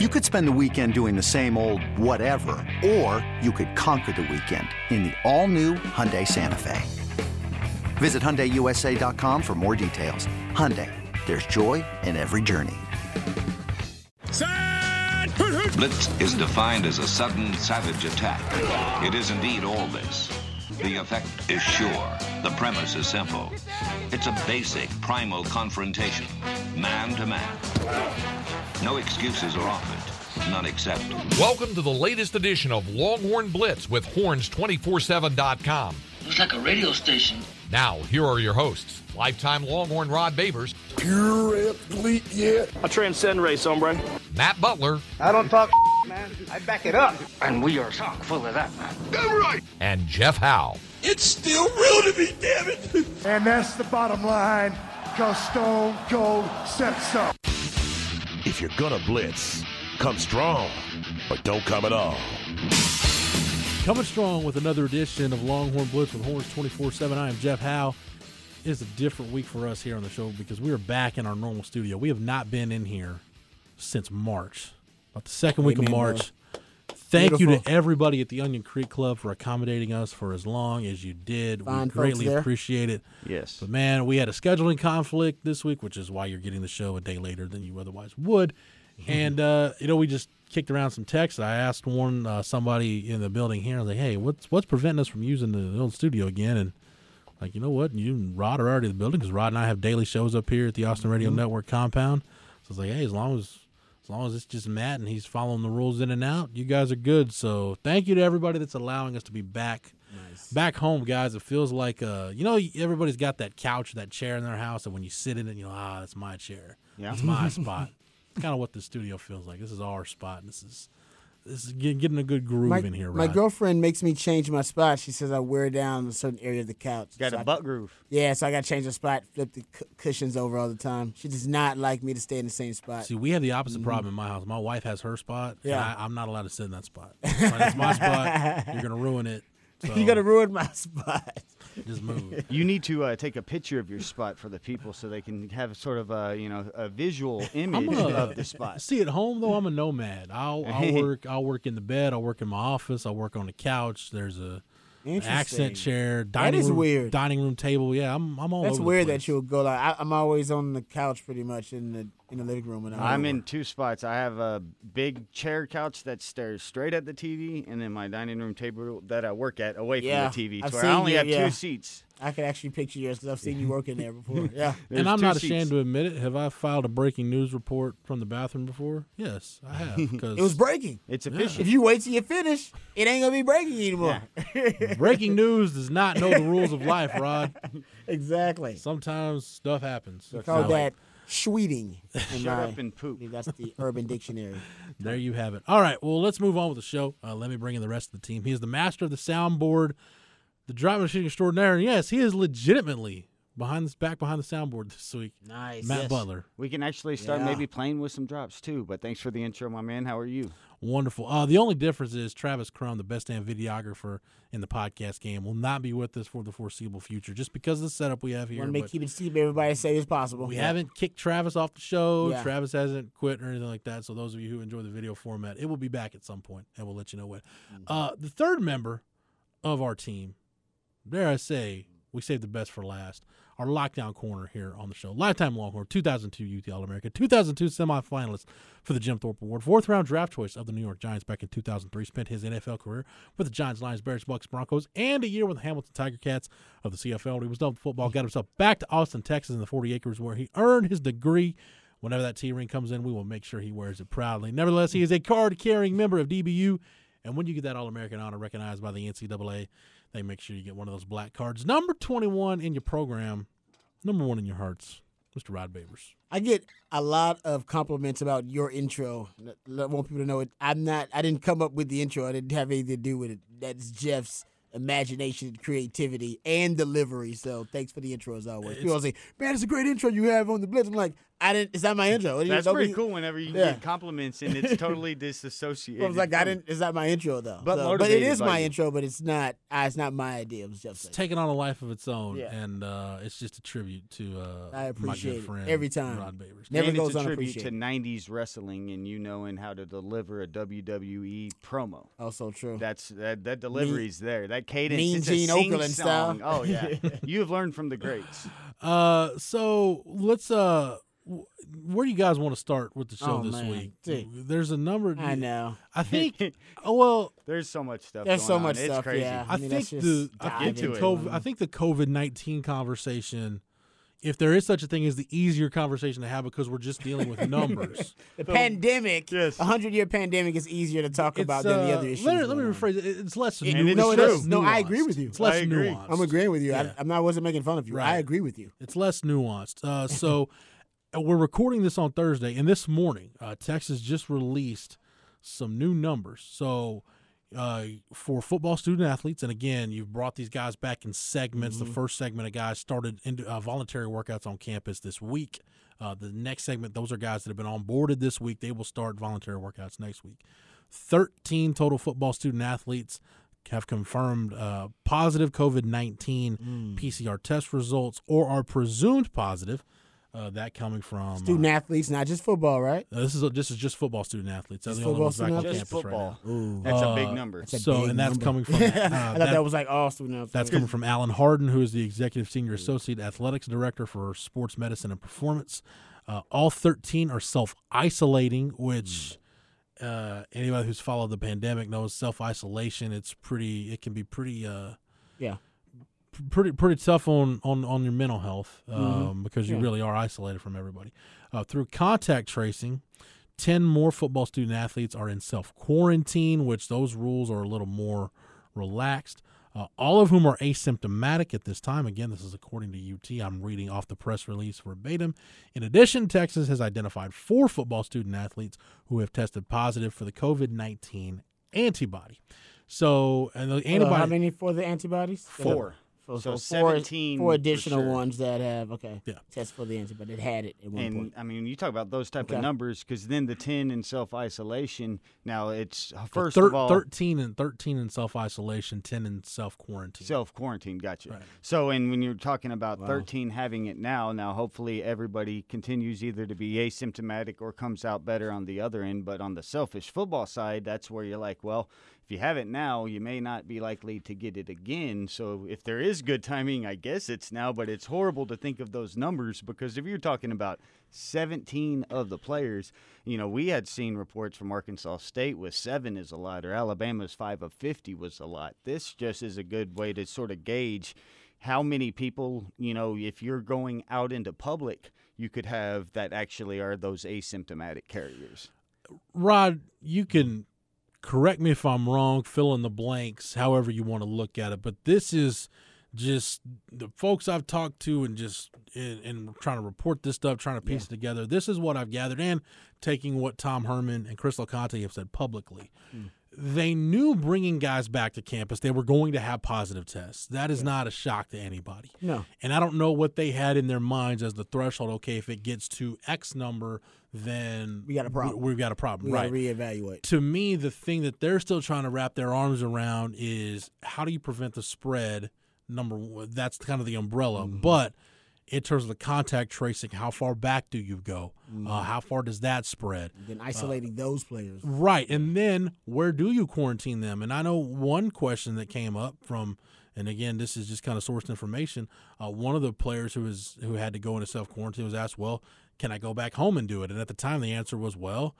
You could spend the weekend doing the same old whatever, or you could conquer the weekend in the all-new Hyundai Santa Fe. Visit HyundaiUSA.com for more details. Hyundai, there's joy in every journey. Blitz is defined as a sudden, savage attack. It is indeed all this. The effect is sure. The premise is simple. It's a basic, primal confrontation, man to man. No excuses are offered, none accepted. Welcome to the latest edition of Longhorn Blitz with horns247.com. Looks like a radio station. Now, here are your hosts, lifetime Longhorn Rod Babers, Pure athlete, yeah. I transcend race, hombre. Matt Butler, I don't talk, man. I back it up. And we are chock full of that, man. Damn right. and Jeff Howe. It's still real to me, damn it. And that's the bottom line, because Stone Cold said so. If you're gonna blitz, come strong, but don't come at all. Coming strong with another edition of Longhorn Blitz with Horns 24 7. I am Jeff Howe. It is a different week for us here on the show because we are back in our normal studio. We have not been in here since March, about the second week of Amen, March. Thank you to everybody at the Onion Creek Club for accommodating us for as long as you did. Fine we greatly there. appreciate it. Yes. But man, we had a scheduling conflict this week, which is why you're getting the show a day later than you otherwise would. Mm-hmm. And uh, you know, we just kicked around some texts. I asked one uh, somebody in the building here, I was like, "Hey, what's what's preventing us from using the old studio again?" And like, you know what? You and Rod are already in the building because Rod and I have daily shows up here at the Austin Radio Mm-hmm. Network compound. So it's like, hey, as long as as long as it's just Matt and he's following the rules in and out, you guys are good. So thank you to everybody that's allowing us to be back back home, guys. It feels like uh, you know, everybody's got that couch, that chair in their house, and when you sit in it, you know, ah, that's my chair. Yeah. That's my spot. It's kind of what the studio feels like. This is our spot. And this is this is getting a good groove My, in here. my girlfriend makes me change my spot. She says I wear down a certain area of the couch. Got So a I- butt groove. Yeah, so I got to change the spot, flip the cu- cushions over all the time. She does not like me to stay in the same spot. See, we have the opposite mm-hmm. problem in my house. My wife has her spot. and Yeah. I, I'm not allowed to sit in that spot. Like, That's my spot. You're gonna ruin it. So you got to ruin my spot. just move. You need to uh, take a picture of your spot for the people so they can have sort of a you know a visual image a, of the spot. See, at home though, I'm a nomad. I'll, I'll work. I'll work in the bed. I'll work in my office. I'll work on the couch. There's a accent chair. Dining is room, weird. Dining room table. Yeah, I'm. I'm all. That's over the weird place. that you'll go like I, I'm always on the couch pretty much in the in the living room when I'm. I'm in two spots. I have a big chair couch that stares straight at the TV, and then my dining room table that I work at away Yeah, from the TV. I've so I only you, have yeah. two seats. I can actually picture yours because I've seen you working there before. Yeah. And I'm not seats. ashamed to admit it. Have I filed a breaking news report from the bathroom before? Yes, I have. Because It was breaking. It's official. If you wait till you finish, it ain't gonna be breaking anymore. breaking news does not know the rules of life, Rod. exactly. Sometimes stuff happens. We call that schweeting. in Shut my- up and poop. That's the Urban Dictionary. There you have it. All right. Well, let's move on with the show. Uh, let me bring in the rest of the team. He is the master of the soundboard, the driving machine extraordinaire. And yes, he is legitimately behind this back behind the soundboard this week. Nice. Matt Yes. Butler. We can actually start Yeah. maybe playing with some drops too. But thanks for the intro, my man. How are you? Wonderful. Uh, the only difference is Travis Crum, the best damn videographer in the podcast game, will not be with us for the foreseeable future just because of the setup we have here. Want to make but keep it keep everybody as safe as possible. we Yeah. haven't kicked Travis off the show. Yeah. Travis hasn't quit or anything like that. So those of you who enjoy the video format, it will be back at some point, and we'll let you know when. Mm-hmm. Uh, the third member of our team, dare I say, we saved the best for last. Our lockdown corner here on the show. Lifetime Longhorn, 2002 UT All America, 2002 semifinalist for the Jim Thorpe Award, fourth round draft choice of the New York Giants back in 2003. Spent his NFL career with the Giants, Lions, Bears, Bucks, Broncos, and a year with the Hamilton Tiger Cats of the CFL. He was done with football, got himself back to Austin, Texas, in the 40 acres where he earned his degree. Whenever that T ring comes in, we will make sure he wears it proudly. Nevertheless, he is a card carrying member of DBU. And when you get that All American honor recognized by the NCAA, they make sure you get one of those black cards. Number 21 in your program, number one in your hearts, Mr. Rod Babers. I get a lot of compliments about your intro. I want people to know it. I'm not. I didn't come up with the intro. I didn't have anything to do with it. That's Jeff's imagination, creativity, and delivery. So thanks for the intro as always. People say, "Man, it's a great intro you have on the Blitz." I'm like, I didn't. Is that my intro? What you- That's pretty cool whenever you Yeah. get compliments and it's totally disassociated. I was like, I didn't. Is that my intro though. But So- but it motivated is by my you. intro. But it's not. Uh, it's not my idea. It was Jeff It's taking on a life of its own, Yeah. and uh, it's just a tribute to uh, I my appreciate good it friend every time. Rod Babers. Never and goes it's a tribute to 90s wrestling and you knowing how to deliver a WWE promo. Also true. That's that that delivery's there. That cadence. Mean it's Gene a sing Okerlund style. Oh yeah, you have learned from the greats. Uh, so let's uh, w- where do you guys want to start with the show Oh, this man. week? See. There's a number. I know. I think. oh well, There's so much stuff. There's going so on. much it's stuff, Crazy. yeah. I, I mean, think the I think the. COVID I think the COVID nineteen conversation, if there is such a thing as the easier conversation to have because we're just dealing with numbers. The pandemic, Yes. a hundred year pandemic is easier to talk It's, about than the uh, other issues. Let me, let me rephrase it. It's less. It- nu- no, it's it. No, I agree with you. It's less nuanced. I'm agreeing with you. Yeah. I, I'm not. I wasn't making fun of you. I agree with you. It's less nuanced. Uh, so uh, we're recording this on Thursday, and this morning, uh, Texas just released some new numbers. So uh, for football student athletes, and again, you've brought these guys back in segments. The first segment of guys started in, uh, voluntary workouts on campus this week. Uh, the next segment, those are guys that have been onboarded this week. They will start voluntary workouts next week. 13 total football student athletes have confirmed uh, positive COVID 19 PCR test results or are presumed positive. Uh, that coming from Student uh, athletes, not just football, right? uh, this is this is just football student athletes. They're Just the only football ones back on Just campus football. right now. That's a big Uh, number. That's a So big and that's number. coming from I uh, thought that- that was like all student athletes. that's coming from Allen Hardin, who is the executive senior associate athletics director for sports medicine and performance. Uh, all 13 are self isolating, which uh, anybody who's followed the pandemic knows self isolation. It's pretty. It can be pretty. Uh, Yeah. Pretty pretty tough on on, on your mental health um, because you Mm-hmm. Yeah. really are isolated from everybody. Uh, through contact tracing, ten more football student athletes are in self quarantine, which those rules are a little more relaxed. Uh, all of whom are asymptomatic at this time. Again, this is according to UT. I'm reading off the press release verbatim. In addition, Texas has identified four football student athletes who have tested positive for the COVID 19 antibody. So, and the antibody. how many for the antibodies? Four. So, So so four, 17 four for additional sure. ones that have okay. Yeah. Test for the answer, but it had it at one And point. I mean, you talk about those type Okay. of numbers because then the ten in self isolation. Now it's uh, first thir- of all 13 and 13 in self isolation, 10 in self quarantine. self quarantine. Gotcha. Right. So, and when you're talking about 13 having it now, now hopefully everybody continues either to be asymptomatic or comes out better on the other end. But on the selfish football side, that's where you're like, well, if you have it now, you may not be likely to get it again. So, if there is good timing, I guess it's now. But it's horrible to think of those numbers because if you're talking about 17 of the players, you know, we had seen reports from Arkansas State with seven is a lot, or Alabama's five of 50 was a lot. This just is a good way to sort of gauge how many people, you know, if you're going out into public, you could have that actually are those asymptomatic carriers. Rod, you can correct me if I'm wrong, fill in the blanks, however you want to look at it. But this is just the folks I've talked to and just and, and trying to report this stuff, trying to piece it together. This is what I've gathered and taking what Tom Herman and Chris Conte have said publicly. Hmm. They knew bringing guys back to campus, they were going to have positive tests. That is not a shock to anybody. No. And I don't know what they had in their minds as the threshold. Okay, if it gets to X number, then We got a problem. we- We've got a problem, We right? reevaluate. to me, the thing that they're still trying to wrap their arms around is how do you prevent the spread? Number one, that's kind of the umbrella. Mm-hmm. But in terms of the contact tracing, how far back do you go? Mm-hmm. Uh, how far does that spread? Then isolating those players. Right. And then where do you quarantine them? And I know one question that came up from, and again, this is just kind of sourced information. Uh, one of the players who was who had to go into self quarantine was asked, "Well, can I go back home and do it?" And at the time, the answer was, "Well."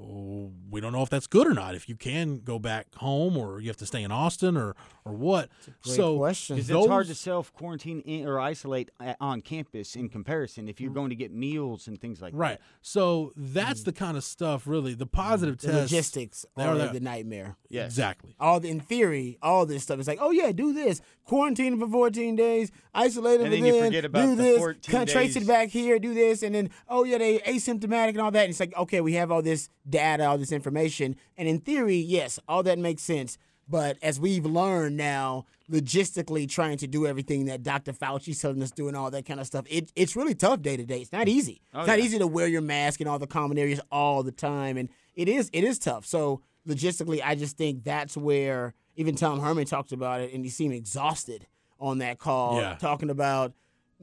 Oh, We don't know if that's good or not. If you can go back home, or you have to stay in Austin, or or what. Great so question. Because it's hard to self quarantine or isolate on campus in comparison if you're mm-hmm. going to get meals and things like that. Right. So that's mm. the kind of stuff. Really, the mm-hmm. positive The test. logistics are are there. the nightmare. Yes. Exactly. All the, in theory, all this stuff is like, oh yeah, do this, quarantine for 14 days, isolate them, And then you then forget about do the this, 14 cut- trace it back here, do this, and then oh yeah, they asymptomatic and all that. And it's like, okay, we have all this data, all this information, and in theory, yes, all that makes sense. But as we've learned now, logistically trying to do everything that Dr. Fauci's telling us to do and all that kind of stuff, it, it's really tough day to day. It's not easy. Oh, it's not yeah. easy to wear your mask in all the common areas all the time, and it is it is tough. So logistically, I just think that's where even Tom Herman talked about it, and he seemed exhausted on that call, Yeah. talking about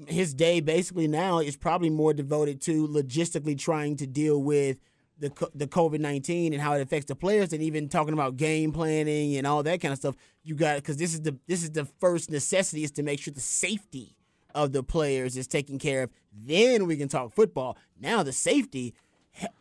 his day basically now is probably more devoted to logistically trying to deal with the the COVID nineteen and how it affects the players, and even talking about game planning and all that kind of stuff. You got because this is the this is the first necessity is to make sure the safety of the players is taken care of. Then we can talk football. Now the safety.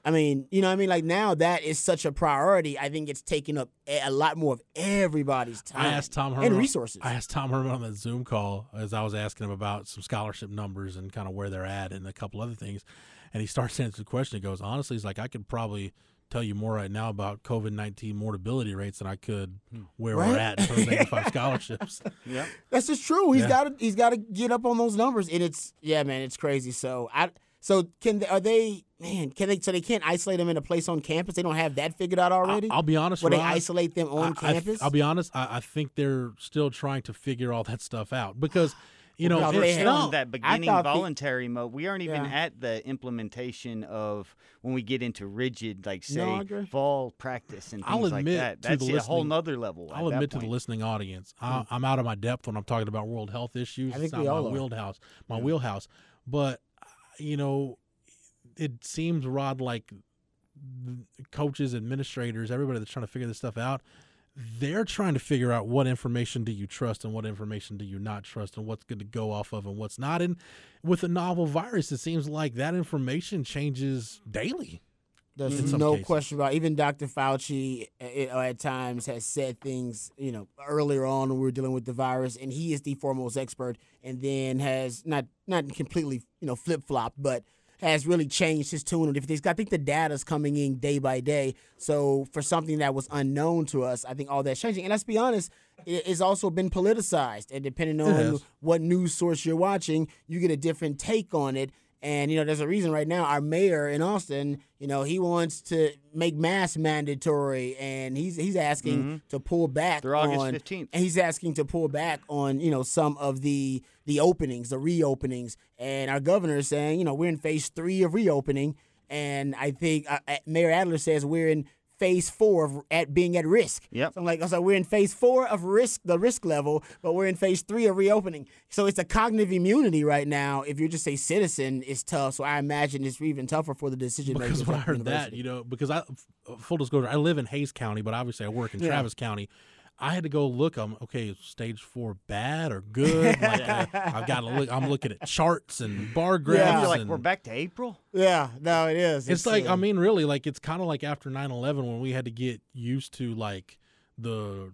I mean, you know, what I mean, like now that is such a priority. I think it's taking up a lot more of everybody's time. I asked Tom Herman and resources. I asked Tom Herman on that Zoom call as I was asking him about some scholarship numbers and kind of where they're at and a couple other things. And he starts answering the question. He goes, honestly, he's like, I could probably tell you more right now about COVID nineteen mortability rates than I could hmm. where we're at in terms of 85 scholarships. Yeah. That's just true. He's Yeah. got to he's got to get up on those numbers, and it's yeah, man, it's crazy. So I so can they, are they man? Can they so they can't isolate them in a place on campus? They don't have that figured out already. I'll be honest, Where they isolate them on I- I- campus. I'll be honest. I, I think they're still trying to figure all that stuff out because you know Well, We're it's still not- in that beginning thought the- voluntary mode. We aren't even Yeah. at the implementation of when we get into rigid, like say agree. fall practice and things I'll like admit that. to That's the a whole listening- nother level. I'll at that admit to the listening audience, I, I'm out of my depth when I'm talking about world health issues. I think it's not we all my are. wheelhouse, my wheelhouse. But uh, you know, it seems Rod like coaches, administrators, everybody that's trying to figure this stuff out. They're trying to figure out what information do you trust and what information do you not trust and what's good to go off of and what's not. And with a novel virus, it seems like that information changes daily. There's no cases. question about. it. Even Dr. Fauci uh, at times has said things, you know, earlier on when we were dealing with the virus, and he is the foremost expert. And then has not not completely, you know, flip flop, but has really changed his tune on different things. I think the data's coming in day by day. So for something that was unknown to us, I think all that's changing. And let's be honest, it's also been politicized. And depending on what news source you're watching, you get a different take on it. And you know, there's a reason right now. Our mayor in Austin, you know, he wants to make masks mandatory, and he's he's asking to pull back Through August on, 15th. and he's asking to pull back on you know some of the the openings, the reopenings. And our governor is saying, you know, we're in phase three of reopening, and I think uh, uh, Mayor Adler says we're in phase four of at being at risk. Yep. So I'm like, so we're in phase four of risk, the risk level, but we're in phase three of reopening. So it's a cognitive immunity right now. If you're just a citizen, it's tough. So I imagine it's even tougher for the decision makers. because when I heard that, you know, because I full disclosure, I live in Hays County, but obviously I work in Yeah. Travis County. I had to go look. I'm okay. Stage four bad or good? Like uh, I've got to look. I'm looking at charts and bar graphs. You're like, and we're back to April. yeah, no, it is. It's, like uh, I mean, really, like it's kind of like after 9/11 when we had to get used to like the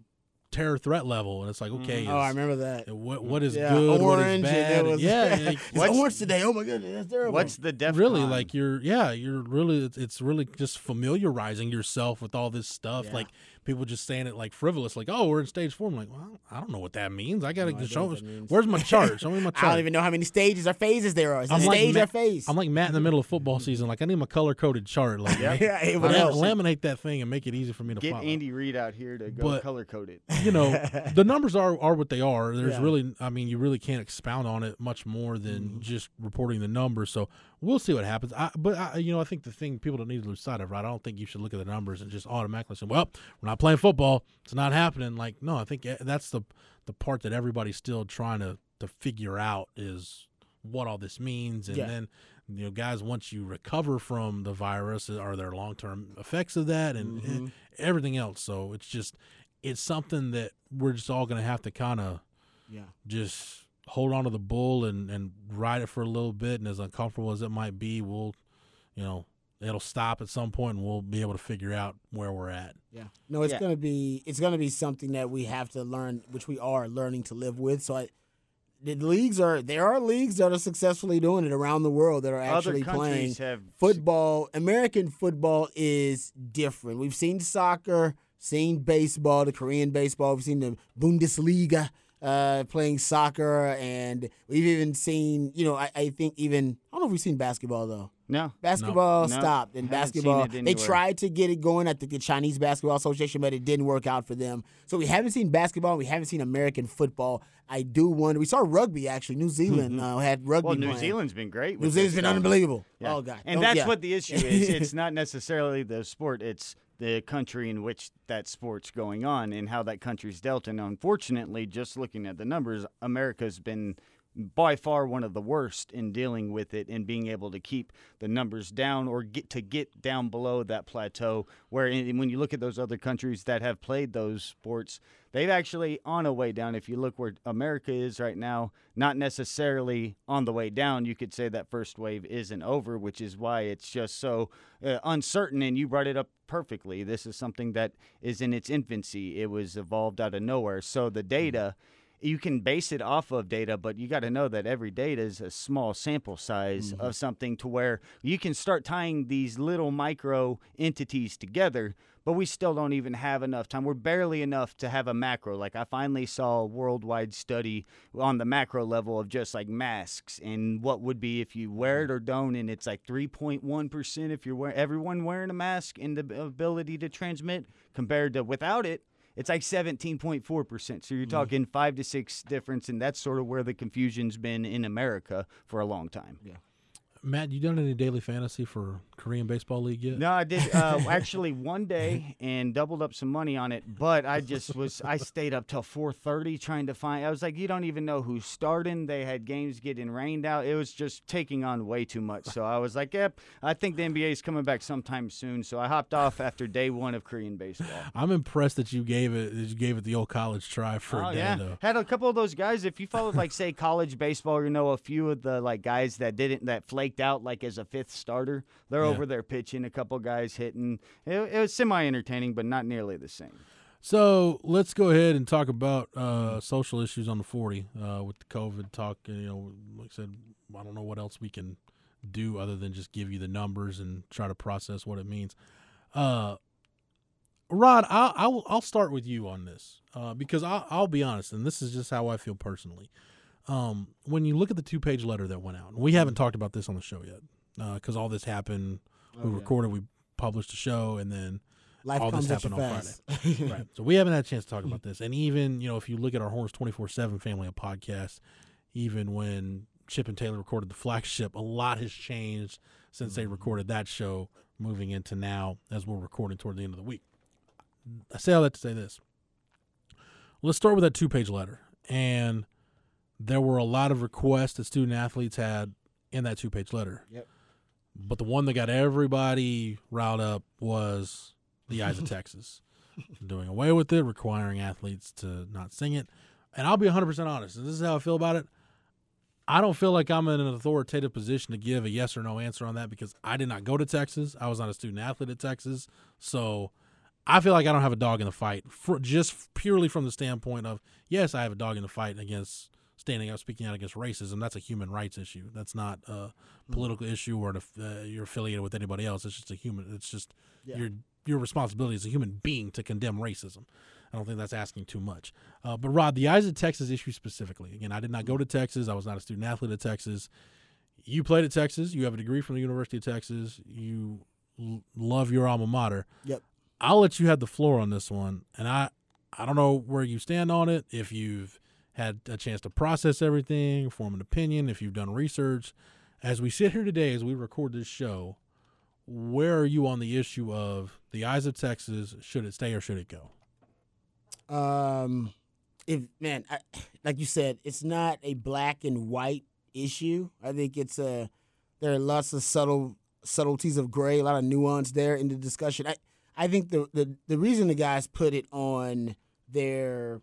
terror threat level, and it's like okay, oh, I remember that. what what is Yeah, good, what is orange, and bad? there was- yeah, like, it's What's- orange today. Oh my goodness, that's terrible. What's the def really like you're yeah you're really it's, it's really just familiarizing yourself with all this stuff Yeah. like people just saying it like frivolous like oh we're in stage four i'm like well i don't know what that means i gotta No just show what that means. where's my chart show me my chart. I don't even know how many stages or phases there are. Is I'm like stage Ma- or phase? i'm like matt in the middle of football season like i need my color coded chart like yeah, it would lam- help. laminate that thing and make it easy for me to Get follow Andy Reid out here to go color coded. you know the numbers are are what they are there's Yeah. really i mean you really can't expound on it much more than Mm-hmm. just reporting the numbers so we'll see what happens I, but I, you know i think the thing people don't need to lose sight of right i don't think you should look at the numbers and just automatically say well we're not playing football it's not happening like no i think that's the the part that everybody's still trying to to figure out is what all this means and Yeah. then you know guys once you recover from the virus are there long-term effects of that and eh, Mm-hmm. everything else so it's just it's something that we're just all going to have to kind of yeah. just hold on to the bull and, and ride it for a little bit. And as uncomfortable as it might be, we'll, you know, it'll stop at some point and we'll be able to figure out where we're at. Yeah. No, it's Yeah. gonna be it's gonna be something that we have to learn, which we are learning to live with. So I, the leagues are there are leagues that are successfully doing it around the world that are actually Other playing have football. American football is different. We've seen soccer, seen baseball, the Korean baseball. We've seen the Bundesliga uh, playing soccer, and we've even seen you know I, I think even I don't know if we've seen basketball though. No. Basketball No. stopped, and basketball they tried to get it going at the, the Chinese Basketball Association, but it didn't work out for them. So we haven't seen basketball. We haven't seen American football. I do wonder. We saw rugby actually. New Zealand uh, had rugby. Well, New playing. Zealand's been great. New Zealand's been stuff. unbelievable. Yeah. Oh god, And Don't- that's yeah. what the issue is. It's not necessarily the sport, it's the country in which that sport's going on and how that country's dealt. And unfortunately, just looking at the numbers, America's been by far one of the worst in dealing with it and being able to keep the numbers down or get to get down below that plateau where when you look at those other countries that have played those sports they've actually on a way down. If you look where america is right now not necessarily on the way down. You could say that first wave isn't over which is why it's just so uh, uncertain and you brought it up perfectly. This is something that is in its infancy. It was evolved out of nowhere. So the data you can base it off of data, but you got to know that every data is a small sample size mm-hmm. of something to where you can start tying these little micro entities together, but we still don't even have enough time. We're barely enough to have a macro. Like I finally saw a worldwide study on the macro level of just like masks and what would be if you wear it mm-hmm. or don't, and it's like 3.1% if you're wear- everyone wearing a mask and the ability to transmit compared to without it it's like 17.4%. So you're mm-hmm. talking five to six difference, and that's sort of where the confusion's been in America for a long time. Yeah. Matt, you done any daily fantasy for Korean Baseball League yet? No, I did uh, actually one day and doubled up some money on it, but I just was I stayed up till 4:30 trying to find. I was like, you don't even know who's starting. They had games getting rained out. It was just taking on way too much. So I was like, yep, I think the NBA is coming back sometime soon. So I hopped off after day one of Korean baseball. I'm impressed that you gave it that you gave it the old college try for Oh a day yeah, though. had a couple of those guys. If you followed like say college baseball, you know a few of the like guys that didn't that flaked out like as a fifth starter. They're Yeah. over there pitching. A couple guys hitting. It, it was semi entertaining, but not nearly the same. So let's go ahead and talk about uh, social issues on the 40 uh, with the COVID talk. You know, like I said, I don't know what else we can do other than just give you the numbers and try to process what it means. Uh, Rod, I'll, I'll I'll start with you on this uh, because I'll, I'll be honest, and this is just how I feel personally. Um, when you look at the two page letter that went out, and we haven't mm. talked about this on the show yet uh, because all this happened. Oh, we recorded, we published the show, and then Life all this happened on fast. Friday. right. So we haven't had a chance to talk about this. And even, you know, if you look at our Horns 24 7 family of podcasts, even when Chip and Taylor recorded the flagship, a lot has changed since they mm. recorded that show moving into now as we're recording toward the end of the week. I say all that to say this. Let's start with that two page letter. And there were a lot of requests that student athletes had in that two page letter. Yep. But the one that got everybody riled up was the Eyes of Texas doing away with it, requiring athletes to not sing it. And I'll be 100% honest, and this is how I feel about it. I don't feel like I'm in an authoritative position to give a yes or no answer on that because I did not go to Texas. I was not a student athlete at Texas. So I feel like I don't have a dog in the fight for, just purely from the standpoint of, yes, I have a dog in the fight against standing up, speaking out against racism. That's a human rights issue. That's not a political issue or uh, you're affiliated with anybody else. It's just a human. It's just your your responsibility as a human being to condemn racism. I don't think that's asking too much. Uh, but Rod, the eyes of Texas issue specifically. Again, I did not go to Texas. I was not a student athlete at Texas. You played at Texas. You have a degree from the University of Texas. You l- love your alma mater. Yep. I'll let you have the floor on this one, and I I don't know where you stand on it. If you've had a chance to process everything, form an opinion, if you've done research. As we sit here today, as we record this show, where are you on the issue of the eyes of Texas? Should it stay or should it go? Um, if man, I, like you said, it's not a black and white issue. I think it's a there are lots of subtle subtleties of gray, a lot of nuance there in the discussion. I I think the the, the reason the guys put it on their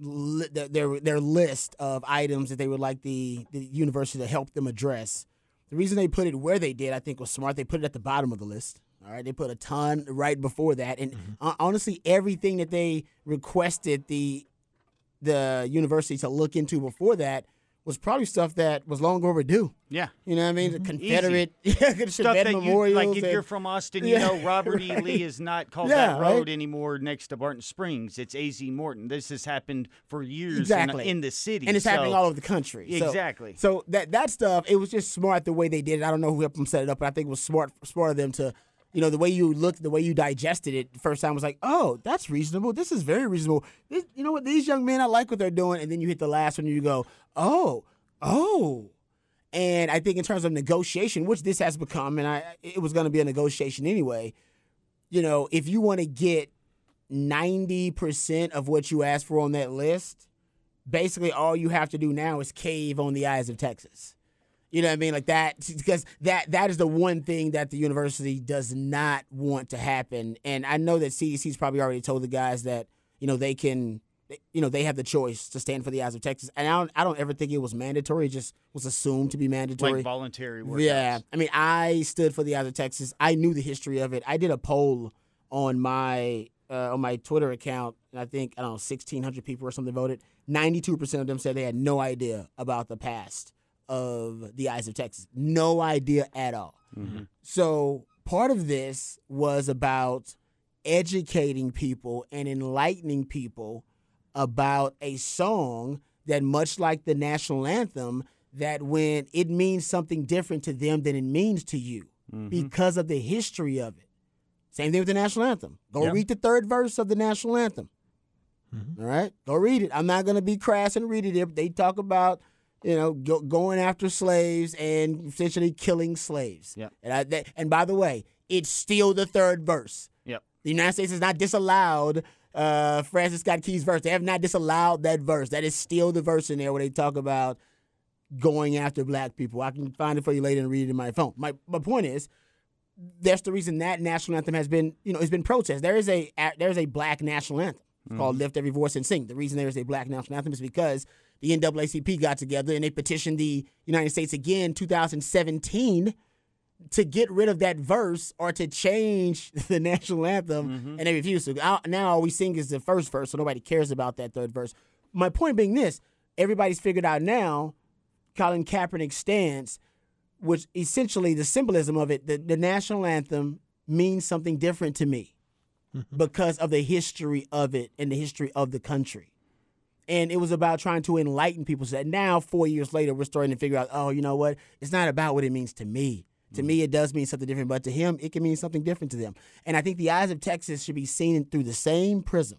li- their their list of items that they would like the the university to help them address. The reason they put it where they did, I think, was smart. They put it at the bottom of the list. All right, they put a ton right before that, and uh, honestly, everything that they requested the the university to look into before that was probably stuff that was long overdue. Yeah. You know what I mean? Mm-hmm. The Confederate, Stuff that you like. If and, you're from Austin, Yeah. you know Robert E. Lee is not called Yeah, that road right. anymore next to Barton Springs. It's Azie Morton. This has happened for years in- Exactly. in, the city. and it's happening all over the country. So- Exactly. So, that that stuff, it was just smart the way they did it. I don't know who helped them set it up, but I think it was smart smart of them to, you know, the way you looked, the way you digested it. First time was like, oh, that's reasonable. This is very reasonable. This, you know what? These young men, I like what they're doing. And then you hit the last one, and you go, oh, oh. And I think in terms of negotiation, which this has become, and I it was going to be a negotiation anyway. You know, if you want to get ninety percent of what you asked for on that list, basically all you have to do now is cave on the eyes of Texas. You know what I mean? Like that because that that is the one thing that the university does not want to happen. And I know that CDC's probably already told the guys that, you know, they can you know, they have the choice to stand for the eyes of Texas. And I don't I don't ever think it was mandatory, it just was assumed to be mandatory. like voluntary workouts. Yeah, I mean, I stood for the eyes of Texas. I knew the history of it. I did a poll on my uh, on my Twitter account, and I think I don't know, sixteen hundred people or something voted. Ninety two percent of them said they had no idea about the past of the eyes of Texas. No idea at all. Mm-hmm. So part of this was about educating people and enlightening people about a song that much like the national anthem that when it means something different to them than it means to you mm-hmm. because of the history of it. Same thing with the national anthem. Go Yeah. read the third verse of the national anthem. Mm-hmm. All right? Go read it. I'm not going to be crass and read it if they talk about you know go, going after slaves and essentially killing slaves Yep. and, I, that, and by the way it's still the third verse Yep. the United States has not disallowed uh, Francis Scott Key's verse. They have not disallowed that verse. That is still the verse in there where they talk about going after black people. I can find it for you later and read it in my phone. My my point is, that's the reason that national anthem has been, you know, it's been protested. There is a a- there is a black national anthem It's called "Lift Every Voice and Sing." The reason there is a black national anthem is because the NAACP got together and they petitioned the United States again, 2017 to get rid of that verse or to change the national anthem, mm-hmm. and they refused to. Now- Now all we sing is the first verse, so nobody cares about that third verse. My point being this: everybody's figured out now Colin Kaepernick's stance, which essentially the symbolism of it, the, the national anthem means something different to me mm-hmm. because of the history of it and the history of the country. And it was about trying to enlighten people so that now, four years later, we're starting to figure out, oh, you know what? It's not about what it means to me. To me, mm. it does mean something different, but to him, it can mean something different to them. And I think the eyes of Texas should be seen through the same prism.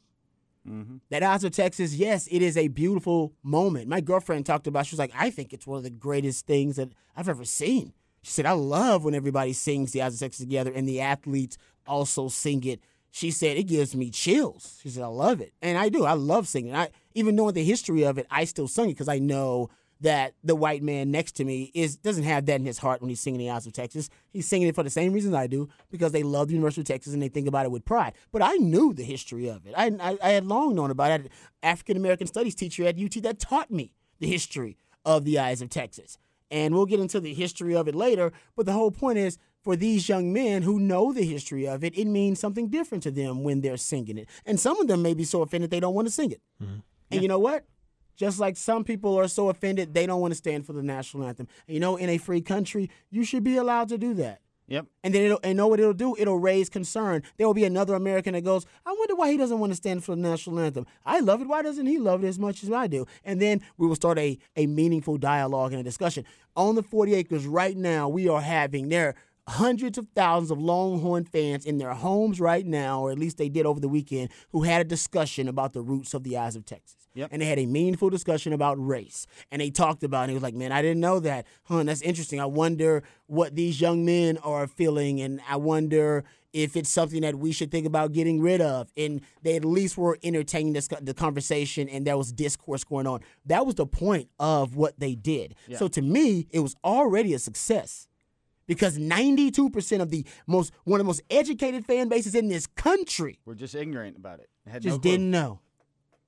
Mm-hmm. That Eyes of Texas, yes, it is a beautiful moment. My girlfriend talked about, she was like, I think it's one of the greatest things that I've ever seen. She said, I love when everybody sings the Eyes of Texas together and the athletes also sing it. She said, it gives me chills. She said, I love it. And I do. I love singing. I even knowing the history of it, I still sing it because I know that the white man next to me is doesn't have that in his heart when he's singing the Eyes of Texas. He's singing it for the same reasons I do because they love the University of Texas and they think about it with pride. But I knew the history of it. I I, I had long known about it. African American studies teacher at UT that taught me the history of the Eyes of Texas. And we'll get into the history of it later. But the whole point is for these young men who know the history of it, it means something different to them when they're singing it. And some of them may be so offended they don't want to sing it. Mm-hmm. And you know what? Just like some people are so offended they don't want to stand for the national anthem. And you know, in a free country, you should be allowed to do that. Yep. And then it'll, and know what it'll do? It'll raise concern. There will be another American that goes, I wonder why he doesn't want to stand for the national anthem. I love it. Why doesn't he love it as much as I do? And then we will start a, a meaningful dialogue and a discussion. On the 40 acres right now, we are having there hundreds of thousands of Longhorn fans in their homes right now, or at least they did over the weekend, who had a discussion about the roots of the Eyes of Texas. Yep. And they had a meaningful discussion about race. And they talked about it. And he was like, man, I didn't know that. Huh, that's interesting. I wonder what these young men are feeling. And I wonder if it's something that we should think about getting rid of. And they at least were entertaining this, the conversation and there was discourse going on. That was the point of what they did. So to me, it was already a success because 92% of the most one of the most educated fan bases in this country We're just ignorant about it. Had just no didn't know.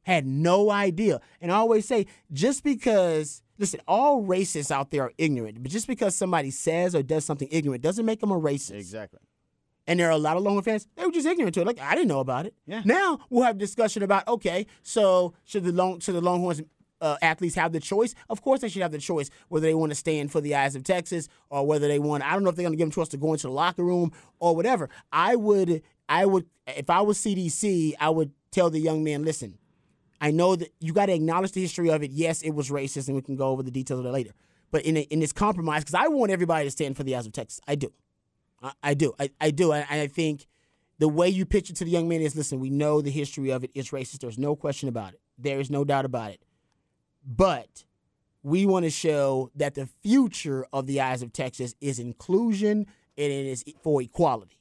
Had no idea. And I always say, just because, listen, all racists out there are ignorant, but just because somebody says or does something ignorant doesn't make them a racist. Exactly. And there are a lot of Longhorn fans, they were just ignorant to it. Like, I didn't know about it. Yeah. Now we'll have discussion about, okay, so should the long should the Longhorns uh, athletes have the choice? Of course, they should have the choice whether they want to stand for the eyes of Texas or whether they want. I don't know if they're going to give them choice to go into the locker room or whatever. I would, I would, if I was CDC, I would tell the young man, listen. I know that you got to acknowledge the history of it. Yes, it was racist, and we can go over the details of that later. But in a, in this compromise, because I want everybody to stand for the eyes of Texas. I do, I, I do, I, I do, and I think the way you pitch it to the young man is, listen, we know the history of it. it is racist. There's no question about it. There is no doubt about it. But we want to show that the future of the eyes of Texas is inclusion and it is for equality.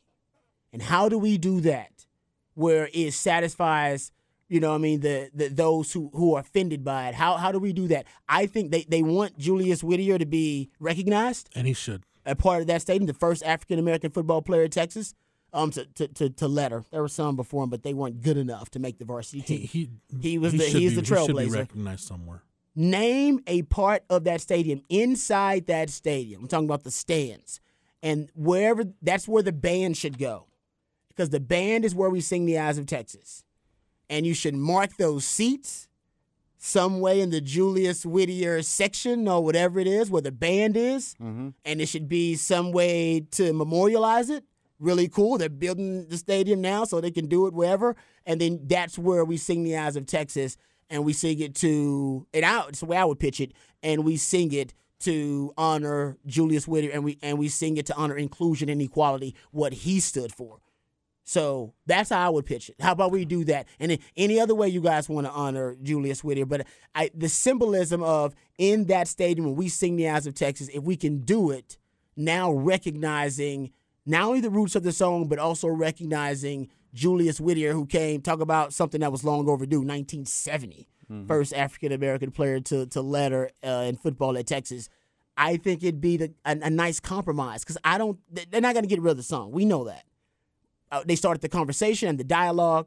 And how do we do that? Where it satisfies, you know, I mean, the, the those who, who are offended by it. How how do we do that? I think they, they want Julius Whittier to be recognized. And he should. A part of that stadium, the first African American football player in Texas. Um, to, to, to, to letter. There were some before him, but they weren't good enough to make the varsity team. He, he, he was the should he's be, the He should be trailblazer. recognized somewhere. Name a part of that stadium inside that stadium. I'm talking about the stands. And wherever that's where the band should go. Because the band is where we sing the eyes of Texas. And you should mark those seats some way in the Julius Whittier section or whatever it is where the band is. Mm-hmm. And it should be some way to memorialize it. Really cool. They're building the stadium now so they can do it wherever. And then that's where we sing the eyes of Texas and we sing it to and I, it's the way I would pitch it, and we sing it to honor Julius Whittier, and we and we sing it to honor inclusion and equality, what he stood for. So that's how I would pitch it. How about we do that? And any other way you guys want to honor Julius Whittier, but I, the symbolism of in that stadium when we sing the eyes of Texas, if we can do it now, recognizing not only the roots of the song, but also recognizing Julius Whittier, who came talk about something that was long overdue, 1970, first African American player to to letter uh, in football at Texas. I think it'd be the, a, a nice compromise because I don't. They're not going to get rid of the song. We know that. Uh, they started the conversation and the dialogue,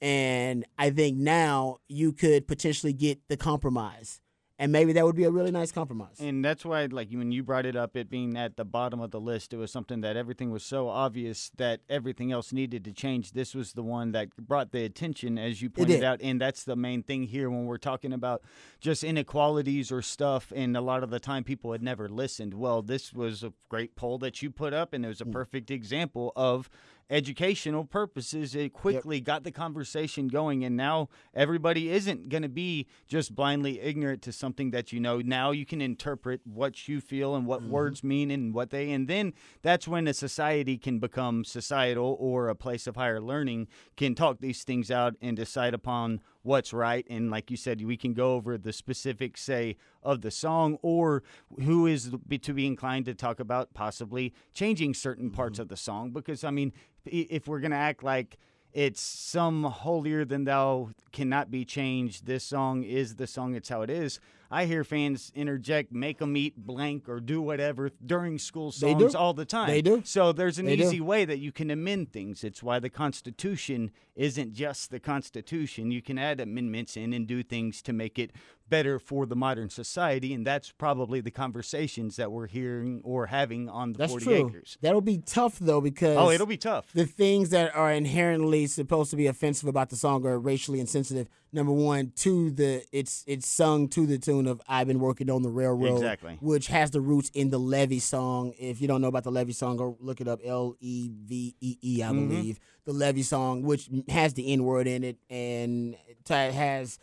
and I think now you could potentially get the compromise, and maybe that would be a really nice compromise. And that's why, like, when you brought it up, it being at the bottom of the list, it was something that everything was so obvious that everything else needed to change. This was the one that brought the attention, as you pointed out. And that's the main thing here when we're talking about just inequalities or stuff. And a lot of the time, people had never listened. Well, this was a great poll that you put up, and it was a mm. perfect example of educational purposes. It quickly got the conversation going, and now everybody isn't going to be just blindly ignorant to something that you know. Now you can interpret what you feel and what mm-hmm. words mean and what they, and then that's when a society can become societal or a place of higher learning can talk these things out and decide upon what's right and like you said we can go over the specifics say of the song or who is to be inclined to talk about possibly changing certain parts mm-hmm. of the song because i mean if we're going to act like it's some holier than thou cannot be changed this song is the song it's how it is i hear fans interject make them eat blank or do whatever during school do. songs all the time They do. so there's an They do. easy way that you can amend things. It's why the Constitution isn't just the Constitution. You can add amendments in and do things to make it better for the modern society, and that's probably the conversations that we're hearing or having on the That's 40 true. acres. That'll be tough though because Oh, it'll be tough. the things that are inherently supposed to be offensive about the song are racially insensitive. Number one, to the it's it's sung to the tune of "I've been working on the railroad," Exactly. which has the roots in the Levee song. If you don't know about the Levee song, go look it up. L E V E E, I Mm-hmm. believe the Levee song, which has the N word in it and it has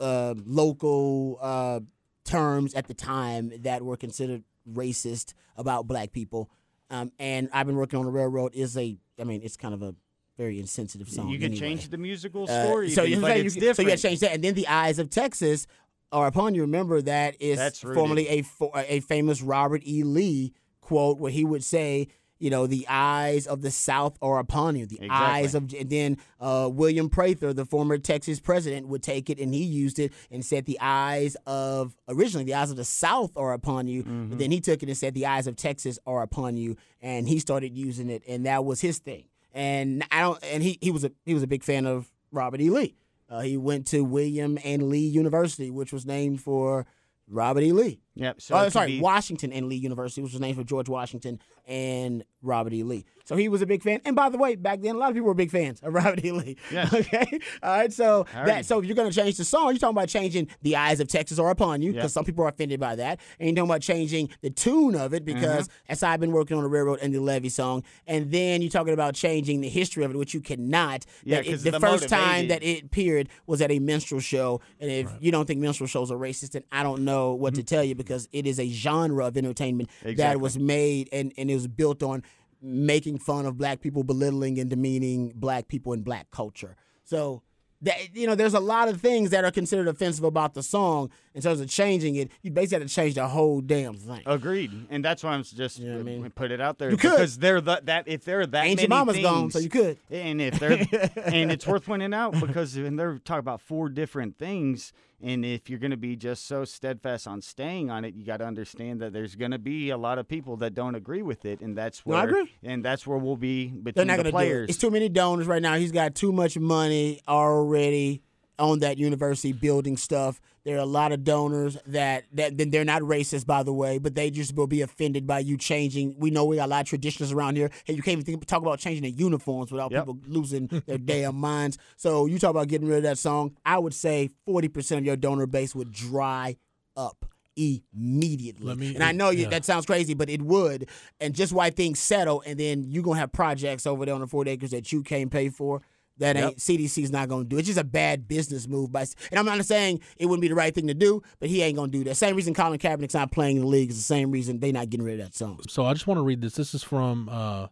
uh, local uh, terms at the time that were considered racist about black people. Um, and I've been working on the railroad is a, I mean, it's kind of a very insensitive song. you can anyway. change the musical Uh, story, so, you- but so you, it's so you got to change that, and then the eyes of Texas are upon you. Remember that is formerly a a famous Robert E. Lee quote where he would say, you know, the eyes of the South are upon you. The Exactly. eyes of, and then uh, William Prather, the former Texas president, would take it and he used it and said the eyes of originally the eyes of the South are upon you. Mm-hmm. But then he took it and said the eyes of Texas are upon you, and he started using it, and that was his thing. And I don't, and he he was a he was a big fan of Robert E. Lee. Uh, he went to William and Lee University, which was named for Robert E. Lee. Yep. So oh, sorry, be- Washington and Lee University, which was named for George Washington and Robert E. Lee. So he was a big fan. And by the way, back then a lot of people were big fans of Robert E. Lee. Yes. Okay. All right. So Alrighty. that so if you're gonna change the song, you're talking about changing the eyes of Texas are upon you because Yep. some people are offended by that, and you're talking about changing the tune of it because Mm-hmm. as I've been working on the railroad and the levee song, and then you're talking about changing the history of it, which you cannot. Yeah, That it- the, the first time that it appeared was at a minstrel show, and if you don't think minstrel shows are racist, then I don't know what to tell you because it is a genre of entertainment that Mm-hmm. Was made and, and it was built on making fun of black people, belittling and demeaning black people and black culture. So that you know, there's a lot of things that are considered offensive about the song in terms of changing it. You basically have to change the whole damn thing. Agreed, and that's why I'm just You know I mean? put it out there You could. because they're the, that if they're that Ancient many Mama's things, gone, so you could. and if they're and it's worth pointing out because when they're talking about four different things, and if you're going to be just so steadfast on staying on it, you got to understand that there's going to be a lot of people that don't agree with it, and that's No, where I agree. and that's where we'll be between not the going to do players. it. It's too many donors right now. He's got too much money already on that university building stuff. There are a lot of donors that that then they're not racist, by the way, but they just will be offended by you changing. We know we got a lot of traditions around here. Hey, you can't even think, talk about changing the uniforms without Yep. people losing their damn minds. So you talk about getting rid of that song. I would say forty percent of your donor base would dry up immediately. Me- and I know you, yeah. that sounds crazy, but it would. And just why things settle, and then you're gonna have projects over there on the 40 acres that you can't pay for. That ain't CDC's not gonna do. It's just a bad business move by. And I'm not saying it wouldn't be the right thing to do, but he ain't gonna do that. Same reason Colin Kaepernick's not playing in the league is the same reason they not getting rid of that song. So I just want to read this. This is from uh,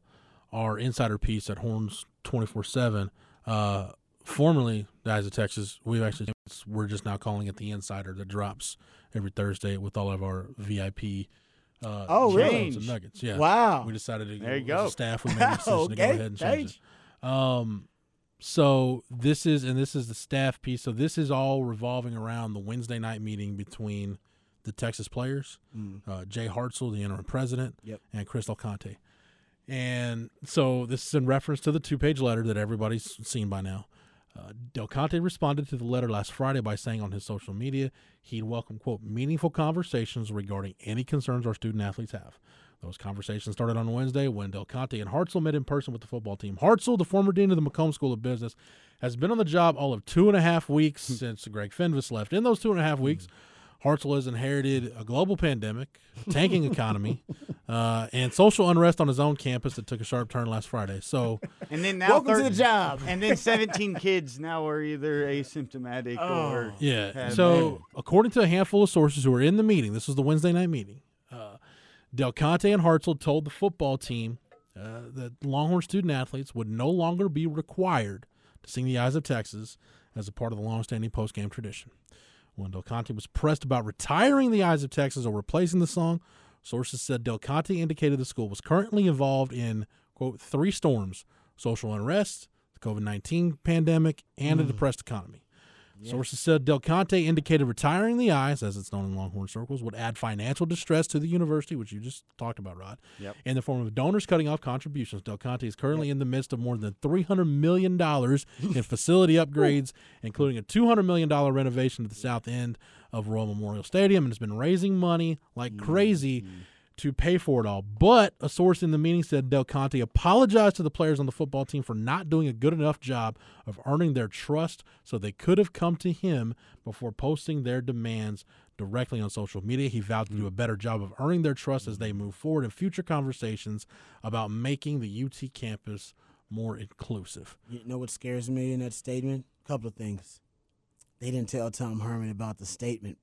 our insider piece at Horns twenty four seven. Uh, Formerly, the Eyes of Texas, we've actually we're just now calling it the Insider that drops every Thursday with all of our VIP. Uh, Oh, really? nuggets. Yeah. Wow. We decided to There you as go. a staff we made the decision to go ahead and change change. it. Um, so this is and this is the staff piece. So this is all revolving around the Wednesday night meeting between the Texas players, uh, Jay Hartzell, the interim president, Yep. and Chris Del Conte. And so this is in reference to the two-page letter that everybody's seen by now. Uh, Del Conte responded to the letter last Friday by saying on his social media he'd welcome quote meaningful conversations regarding any concerns our student athletes have. Those conversations started on Wednesday when Del Conte and Hartzell met in person with the football team. Hartzell, the former dean of the McCombs School of Business, has been on the job all of two and a half weeks since Greg Fenves left. In those two and a half weeks, Hartzell has inherited a global pandemic, tanking economy, uh, and social unrest on his own campus that took a sharp turn last Friday. So, and then now Welcome to the job. and then 17 kids now are either asymptomatic or yeah. have So, according to a handful of sources who were in the meeting, this was the Wednesday night meeting. Del Conte and Hartzell told the football team uh, that Longhorn student athletes would no longer be required to sing the Eyes of Texas as a part of the longstanding post-game tradition. When Del Conte was pressed about retiring the Eyes of Texas or replacing the song, sources said Del Conte indicated the school was currently involved in quote three storms: social unrest, the COVID nineteen pandemic, and a depressed economy. Sources said Del Conte indicated retiring the eyes, as it's known in Longhorn circles, would add financial distress to the university, which you just talked about, Rod, Yep. in the form of donors cutting off contributions. Del Conte is currently in the midst of more than $300 million in facility upgrades, including a $200 million renovation to the south end of Royal Memorial Stadium, and has been raising money like mm-hmm. crazy to pay for it all. But a source in the meeting said Del Conte apologized to the players on the football team for not doing a good enough job of earning their trust so they could have come to him before posting their demands directly on social media. He vowed to do a better job of earning their trust as they move forward in future conversations about making the UT campus more inclusive. You know what scares me in that statement? A couple of things. They didn't tell Tom Herman about the statement.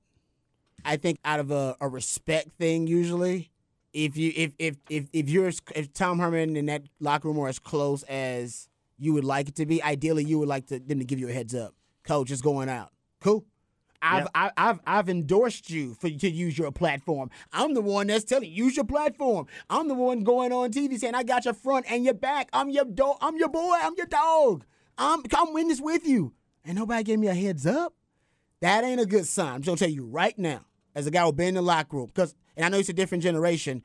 I think out of a, a respect thing, usually, if you if if if if you're as- if Tom Herman in that locker room are as close as you would like it to be, ideally you would like to, them to give you a heads up. Coach is going out. Cool. I've, Yep. I, I've I've endorsed you for to use your platform. I'm the one that's telling you use your platform. I'm the one going on TV saying I got your front and your back. I'm your dog. I'm your boy. I'm your dog. I'm I'm in this with you. And nobody gave me a heads up. That ain't a good sign. I'm just gonna tell you right now, as a guy who been in the locker room, because and I know it's a different generation.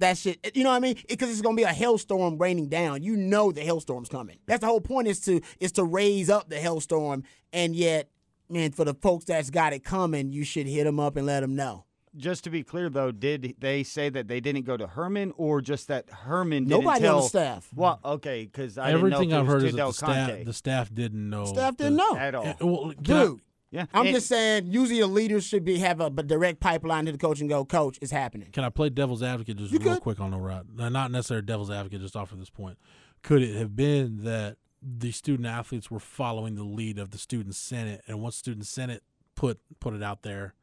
That shit, you know what I mean? Because it's gonna be a hailstorm raining down. You know the hailstorm's coming. That's the whole point is to is to raise up the hailstorm. And yet, man, for the folks that's got it coming, you should hit them up and let them know. just to be clear, though, did they say that they didn't go to Herman, or just that Herman didn't Nobody tell on the staff. Well, okay, because Everything didn't know I've if it heard was is to that Del the staff, the staff didn't know. Staff didn't know. at all. Uh, well, Dude, yeah, I'm And- just saying. Usually, a leader should be have a, a direct pipeline to the coach and go, "Coach, it's happening." Can I play devil's advocate just You real could. quick on the route? Not necessarily devil's advocate, just off of this point. Could it have been that the student athletes were following the lead of the student senate, and once student senate put put it out there,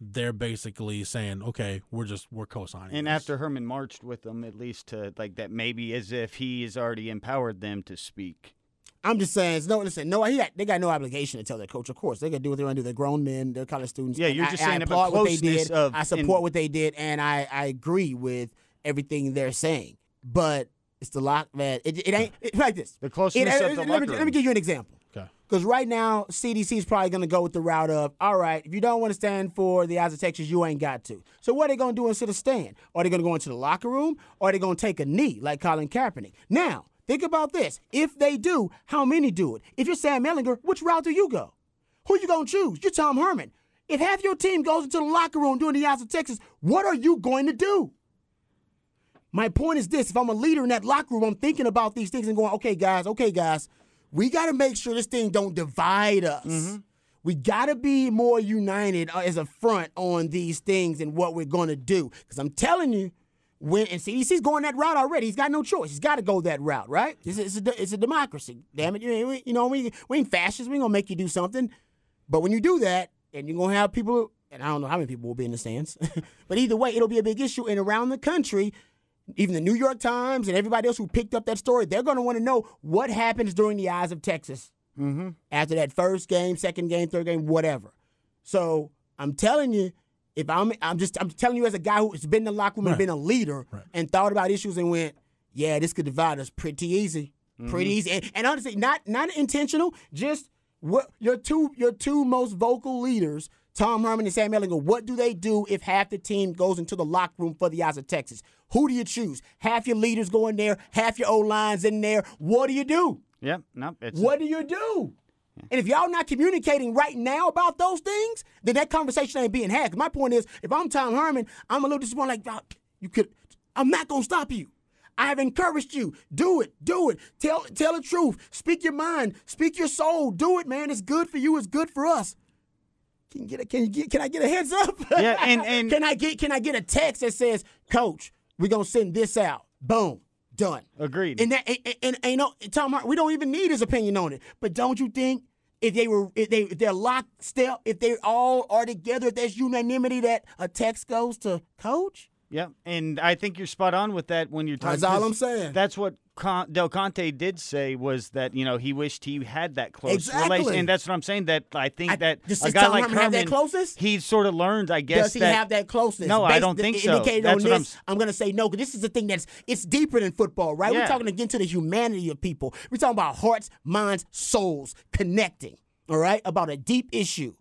they're basically saying, "Okay, we're just we're co-signing." And this." after Herman marched with them, at least to like that, maybe as if he has already empowered them to speak. I'm just saying, it's no, listen, no, he got, they got no obligation to tell their coach. Of course, they can do what they want to do. They're grown men. They're college students. Yeah, you're just I saying about what they did. of- I support in- what they did, and I, I agree with everything they're saying. But it's the lock man. it, it ain't it's like this. The closeness It- of the let, me, let me give you an example. Okay. Because right now, CDC is probably going to go with the route of, all right, if you don't want to stand for the Eyes of Texas, you ain't got to. So what are they going to do instead of stand? Are they going to go into the locker room or are they going to take a knee like Colin Kaepernick? Now, think about this. If they do, how many do it? If you're Sam Ehlinger, which route do you go? Who you going to choose? You're Tom Herman. If half your team goes into the locker room during the Eyes of Texas, what are you going to do? My point is this if I'm a leader in that locker room, I'm thinking about these things and going, okay, guys, okay, guys, we got to make sure this thing don't divide us. We got to be more united uh, as a front on these things and what we're going to do. Because I'm telling you, when and CDC's going that route already, he's got no choice. He's got to go that route, right? It's a, it's a, it's a democracy. Damn it, you, you know we we ain't fascists. We ain't gonna make you do something. But when you do that, and you're gonna have people, and I don't know how many people will be in the stands, but either way, it'll be a big issue. And around the country, even the New York Times and everybody else who picked up that story, they're going to want to know what happens during the eyes of Texas mm-hmm. after that first game, second game, third game, whatever. So I'm telling you, if I'm, I'm just, I'm telling you as a guy who's been in the locker room and been a leader and thought about issues and went, yeah, this could divide us pretty easy, pretty mm-hmm. easy, and, and honestly, not not intentional, just what your two your two most vocal leaders. Tom Herman and Sam Ehlinger, what do they do if half the team goes into the locker room for the eyes of Texas? Who do you choose? Half your leaders go in there, half your O lines in there. What do you do? Yeah, no, it's What do you do? And if y'all not communicating right now about those things, then that conversation ain't being had. my point is, if I'm Tom Herman, I'm a little disappointed. Like, "Doc, you could, I'm not gonna stop you. I have encouraged you. Do it. Do it. Tell tell the truth. Speak your mind. Speak your soul. Do it, man. It's good for you. It's good for us. Can you get a, can you get can I get a heads up? Yeah, and- and- can I get can I get a text that says, Coach, we're gonna send this out. Boom. Done. Agreed. And that and, and, and, and, Tom Hart, we don't even need his opinion on it. But don't you think if they were if they if they're locked step, if they all are together, if there's unanimity that a text goes to coach? Yeah, and I think you're spot on with that when you're talking. That's all I'm saying. That's what Con- Del Conte did say was that you know he wished he had that close Exactly. relation, and that's what I'm saying. That I think I- that a guy like Herman have that closest? he sort of learned, I guess. Does he that, have that closeness? No, I don't think so. indicated That's on what this, I'm, going to say no because this is the thing that's it's deeper than football, right? We're talking again to the humanity of people. We're talking about hearts, minds, souls connecting. All right, about a deep issue.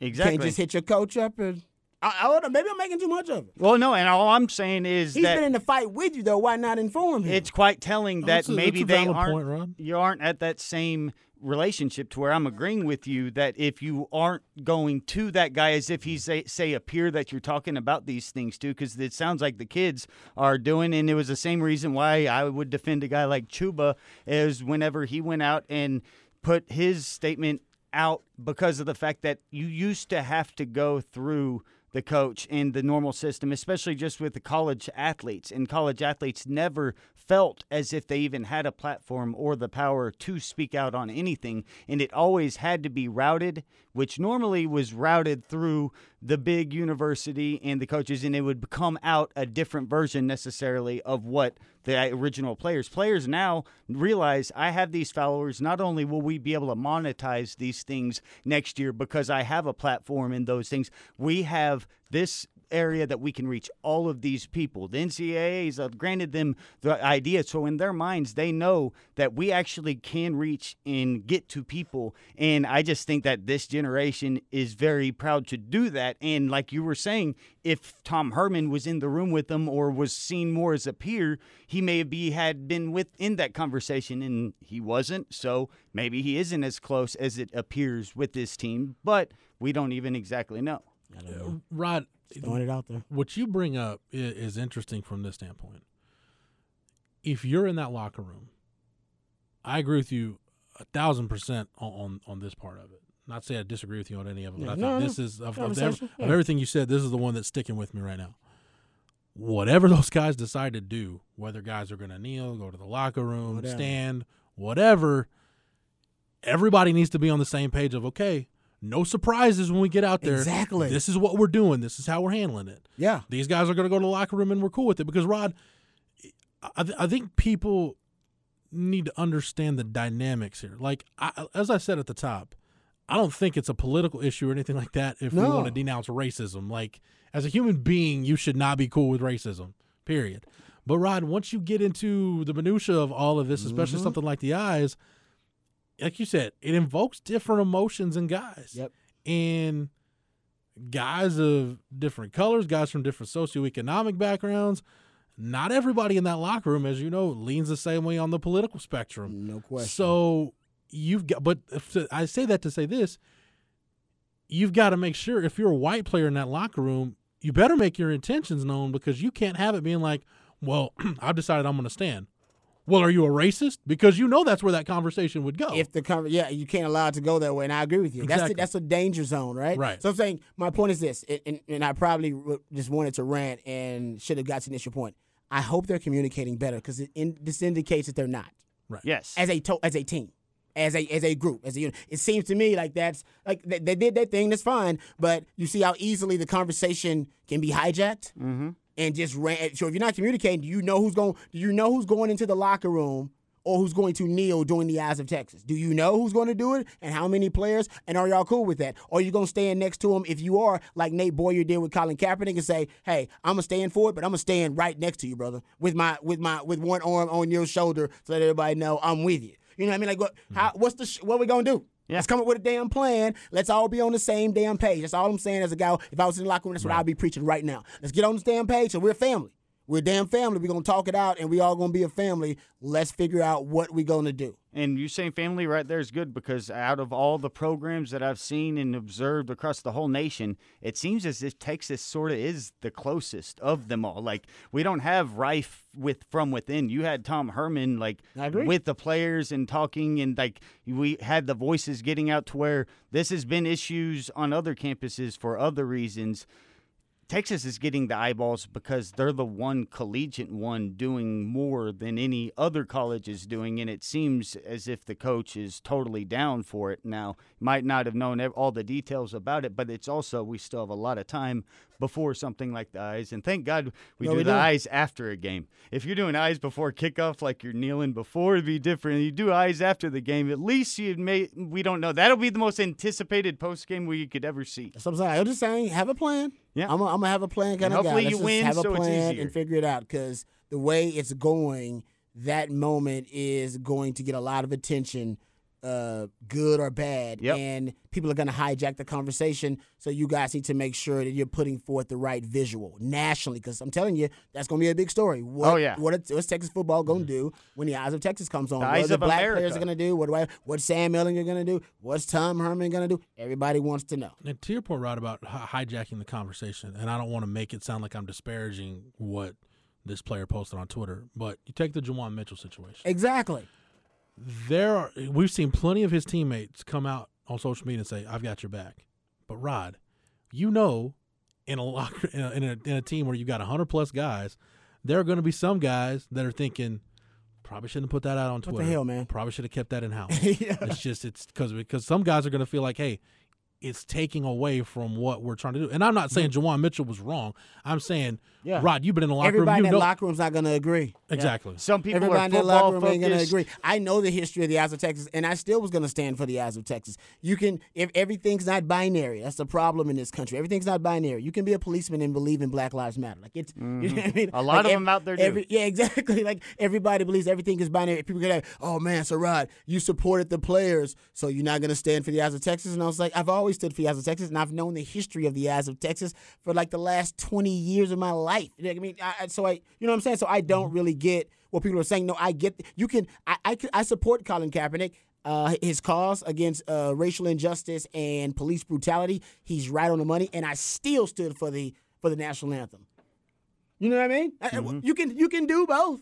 exactly. Can't just hit your coach up and. I, I don't know, maybe I'm making too much of it. well, no, and all I'm saying is He's that been in the fight with you though. Why not inform him? it's quite telling that That's a- maybe they aren't point, you aren't at that same relationship to where I'm agreeing with you that if you aren't going to that guy as if he's a, say a peer that you're talking about these things to because it sounds like the kids are doing and it was the same reason why I would defend a guy like Chuba is whenever he went out and put his statement out because of the fact that you used to have to go through the coach in the normal system, especially just with the college athletes. And college athletes never felt as if they even had a platform or the power to speak out on anything. And it always had to be routed, which normally was routed through the big university and the coaches, and it would come out a different version necessarily of what the original players. Players now realize I have these followers. Not only will we be able to monetize these things next year because I have a platform in those things, we have this area that we can reach all of these people. The NCAAs have granted them the idea, so in their minds, they know that we actually can reach and get to people. And I just think that this generation is very proud to do that. And like you were saying, if Tom Herman was in the room with them or was seen more as a peer, he may be had been within that conversation and he wasn't. So maybe he isn't as close as it appears with this team, but we don't even exactly know. Know. Rod, throwing it out there. what you bring up is interesting from this standpoint. If you're in that locker room, I agree with you a thousand percent on, on, on this part of it. Not say I disagree with you on any of it, but Yeah, I no, think no. this is of, of, Conversation, ev- yeah. of everything you said. This is the one that's sticking with me right now. Whatever those guys decide to do, whether guys are going to kneel, go to the locker room, Whatever. stand, whatever, everybody needs to be on the same page of okay. No surprises when we get out there. Exactly. This is what we're doing. This is how we're handling it Yeah. these guys are going to go to the locker room and we're cool with it because Rod, I, th- I think people need to understand the dynamics here. Like I, as I said at the top, I don't think it's a political issue or anything like that. If we want to denounce racism, like as a human being, you should not be cool with racism. Period. But Rod, once you get into the minutia of all of this, especially Mhm. something like the eyes, like you said, it invokes different emotions in guys. Yep. And guys of different colors, guys from different socioeconomic backgrounds. Not everybody in that locker room, as you know, leans the same way on the political spectrum. No question. So you've got, but I say that to say this: you've got to make sure if you're a white player in that locker room, you better make your intentions known because you can't have it being like, "Well, I've decided I'm going to stand." Well, are you a racist? Because you know that's where that conversation would go. If the con- yeah, you can't allow it to go that way, and I agree with you. That's Exactly. the, that's a danger zone, right? Right. So I'm saying my point is this, and, and, and I probably just wanted to rant and should have got to the initial point. I hope they're communicating better because in, this indicates that they're not Right. Yes. as a to- as a team. As a as a group, as a unit, it seems to me like that's like they, they did their thing. That's fine, but you see how easily the conversation can be hijacked mm-hmm. And just ran. So if you're not communicating, do you know who's going? Do you know who's going into the locker room or who's going to kneel during the eyes of Texas? Do you know who's going to do it and how many players? And are y'all cool with that? Or are you going to stand next to him if you are like Nate Boyer did with Colin Kaepernick and say, "Hey, I'm gonna stand for it, but I'm gonna stand right next to you, brother, with my with my with one arm on your shoulder, so that everybody know I'm with you." You know what I mean? Like, what? Mm-hmm. How? What's the? Sh- what are we gonna do? Yeah. Let's come up with a damn plan. Let's all be on the same damn page. That's all I'm saying as a guy. If I was in the locker room, that's what I'd be preaching right now. Let's get on the damn page. So we're a family. We're a damn family. We're gonna talk it out, and we all gonna be a family. Let's figure out what we're gonna do. And you saying family right there is good because out of all the programs that I've seen and observed across the whole nation, it seems as if Texas sort of is the closest of them all. Like we don't have rife with from within. You had Tom Herman like with the players and talking and like we had the voices getting out to where this has been issues on other campuses for other reasons. Texas is getting the eyeballs because they're the one collegiate one doing more than any other college is doing, and it seems as if the coach is totally down for it. Now, might not have known all the details about it, but it's also we still have a lot of time before something like the eyes, and thank God we No, do we the do. eyes after a game. If you're doing eyes before kickoff, like you're kneeling before, it'd be different. You do eyes after the game, at least you may. We don't know. That'll be the most anticipated post game we could ever see. That's what I'm saying. I'm just saying, have a plan. Yeah. I'm gonna have a plan kind And of guy. hopefully Let's you win, have a so plan and figure it out because the way it's going, that moment is going to get a lot of attention, uh, good or bad, Yep. and people are going to hijack the conversation. So you guys need to make sure that you're putting forth the right visual nationally, because I'm telling you, that's going to be a big story. What, Oh, yeah. what what's Texas football going to do when the eyes of Texas comes on? The what eyes are the of black America. players are going to do? What do I? What's Sam Ehlinger going to do? What's Tom Herman going to do? Everybody wants to know. And to your point, Rod, about hijacking the conversation, and I don't want to make it sound like I'm disparaging what this player posted on Twitter, but you take the Jawan Mitchell situation. Exactly. There are we've seen plenty of his teammates come out on social media and say, "I've got your back." But Rod, you know, in a locker in a, in a, in a team where you got 100 plus guys, there are going to be some guys that are thinking, "Probably shouldn't put that out on Twitter. What the Twitter." hell, man? Probably should have kept that in house. Yeah. It's just it's because because some guys are going to feel like, hey, it's taking away from what we're trying to do. And I'm not saying mm-hmm. Jawan Mitchell was wrong. I'm saying, Yeah. Rod, you've been in the locker Everybody room. in You that know locker room's not going to agree. exactly. Some people Everybody are in that football locker room ain't going to agree. I know the history of the Eyes of Texas, and I still was going to stand for the Eyes of Texas. You can, if everything's not binary, that's the problem in this country. Everything's not binary. You can be a policeman and believe in Black Lives Matter. Like it's, you know what I mm-hmm. mean. A lot Like of ev- them out there do. every- yeah, exactly. Like everybody believes everything is binary. People get, like, oh man, so Rod, you supported the players, so you're not going to stand for the Eyes of Texas. And I was like, I've always stood for the Eyes of Texas, and I've known the history of the Eyes of Texas for like the last 20 years of my life. You know I mean, I, I- so I, you know what I'm saying. So I don't really get what people are saying. No, I get you can. I I, I support Colin Kaepernick. Uh, his cause against uh, racial injustice and police brutality, he's right on the money, and I still stood for the for the national anthem. You know what I mean? Mm-hmm. You can you can do both.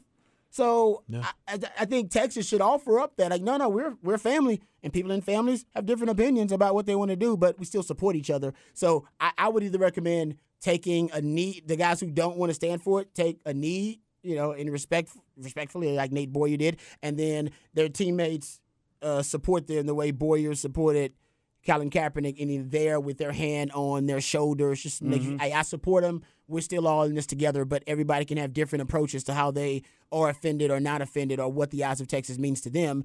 So yeah. I, I, think Texas should offer up that like no no we're we're family and people in families have different opinions about what they want to do but we still support each other. So I, I would either recommend taking a knee the guys who don't want to stand for it take a knee you know in respect respectfully like Nate Boyer did and then their teammates uh, support them the way Boyer supported Colin Kaepernick and in there with their hand on their shoulders. Just mm-hmm. make I, I support them. We're still all in this together, but everybody can have different approaches to how they are offended or not offended or what the eyes of Texas means to them.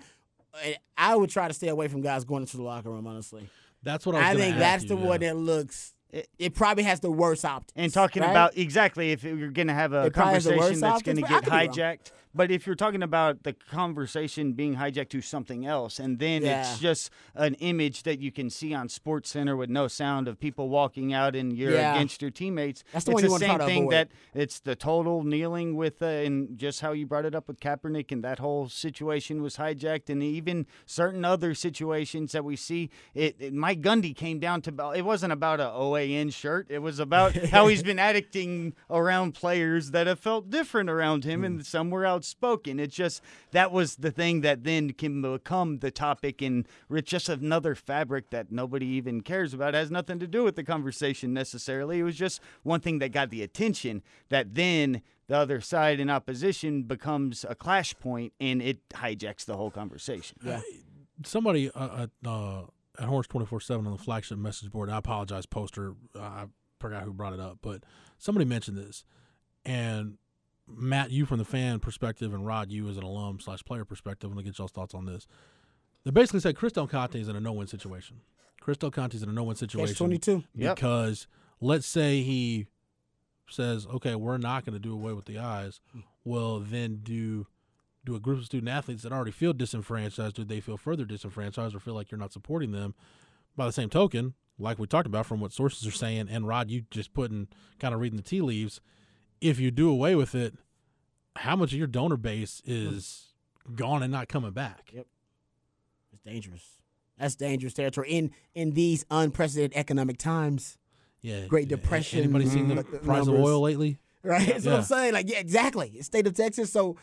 I would try to stay away from guys going into the locker room, honestly. That's what I, I think. That's you, the yeah. one that looks it, it, probably has the worst optics. And talking right? about exactly if you're going to have a it conversation that's going to get hijacked, but if you're talking about the conversation being hijacked to something else, and then yeah. it's just an image that you can see on Sports Center with no sound of people walking out and you're yeah. against your teammates. That's the it's the same thing avoid. that it's the total kneeling with uh, and just how you brought it up with Kaepernick and that whole situation was hijacked, and even certain other situations that we see. It, it Mike Gundy came down to it wasn't about a OAN shirt. It was about how he's been addicting around players that have felt different around him, and some were outspoken. It's just that was the thing that then can become the topic, and it's just another fabric that nobody even cares about. It has nothing to do with the conversation necessarily. It was just one thing that got the attention that then the other side in opposition becomes a clash point, and it hijacks the whole conversation. Yeah. Somebody uh, uh, at Horns twenty four seven on the flagship message board. I apologize, poster. I forgot who brought it up, but somebody mentioned this, and Matt, you from the fan perspective, and Rod, you as an alum slash player perspective. I'm gonna get y'all's thoughts on this. They basically said Chris Del Conte is in a no win situation. Chris Del Conte is in a no win situation. twenty two. Because let's say he says, "Okay, we're not going to do away with the eyes." Well, then do do a group of student athletes that already feel disenfranchised? Do they feel further disenfranchised or feel like you're not supporting them? By the same token, like we talked about from what sources are saying, and Rod, you just putting kind of reading the tea leaves if you do away with it, how much of your donor base is gone and not coming back? Yep. It's dangerous. That's dangerous territory in in these unprecedented economic times. Yeah. Great yeah. Depression. Anybody seen the mm-hmm. price numbers. of oil lately? Right. That's what I'm saying. Like, yeah, exactly. State of Texas. So,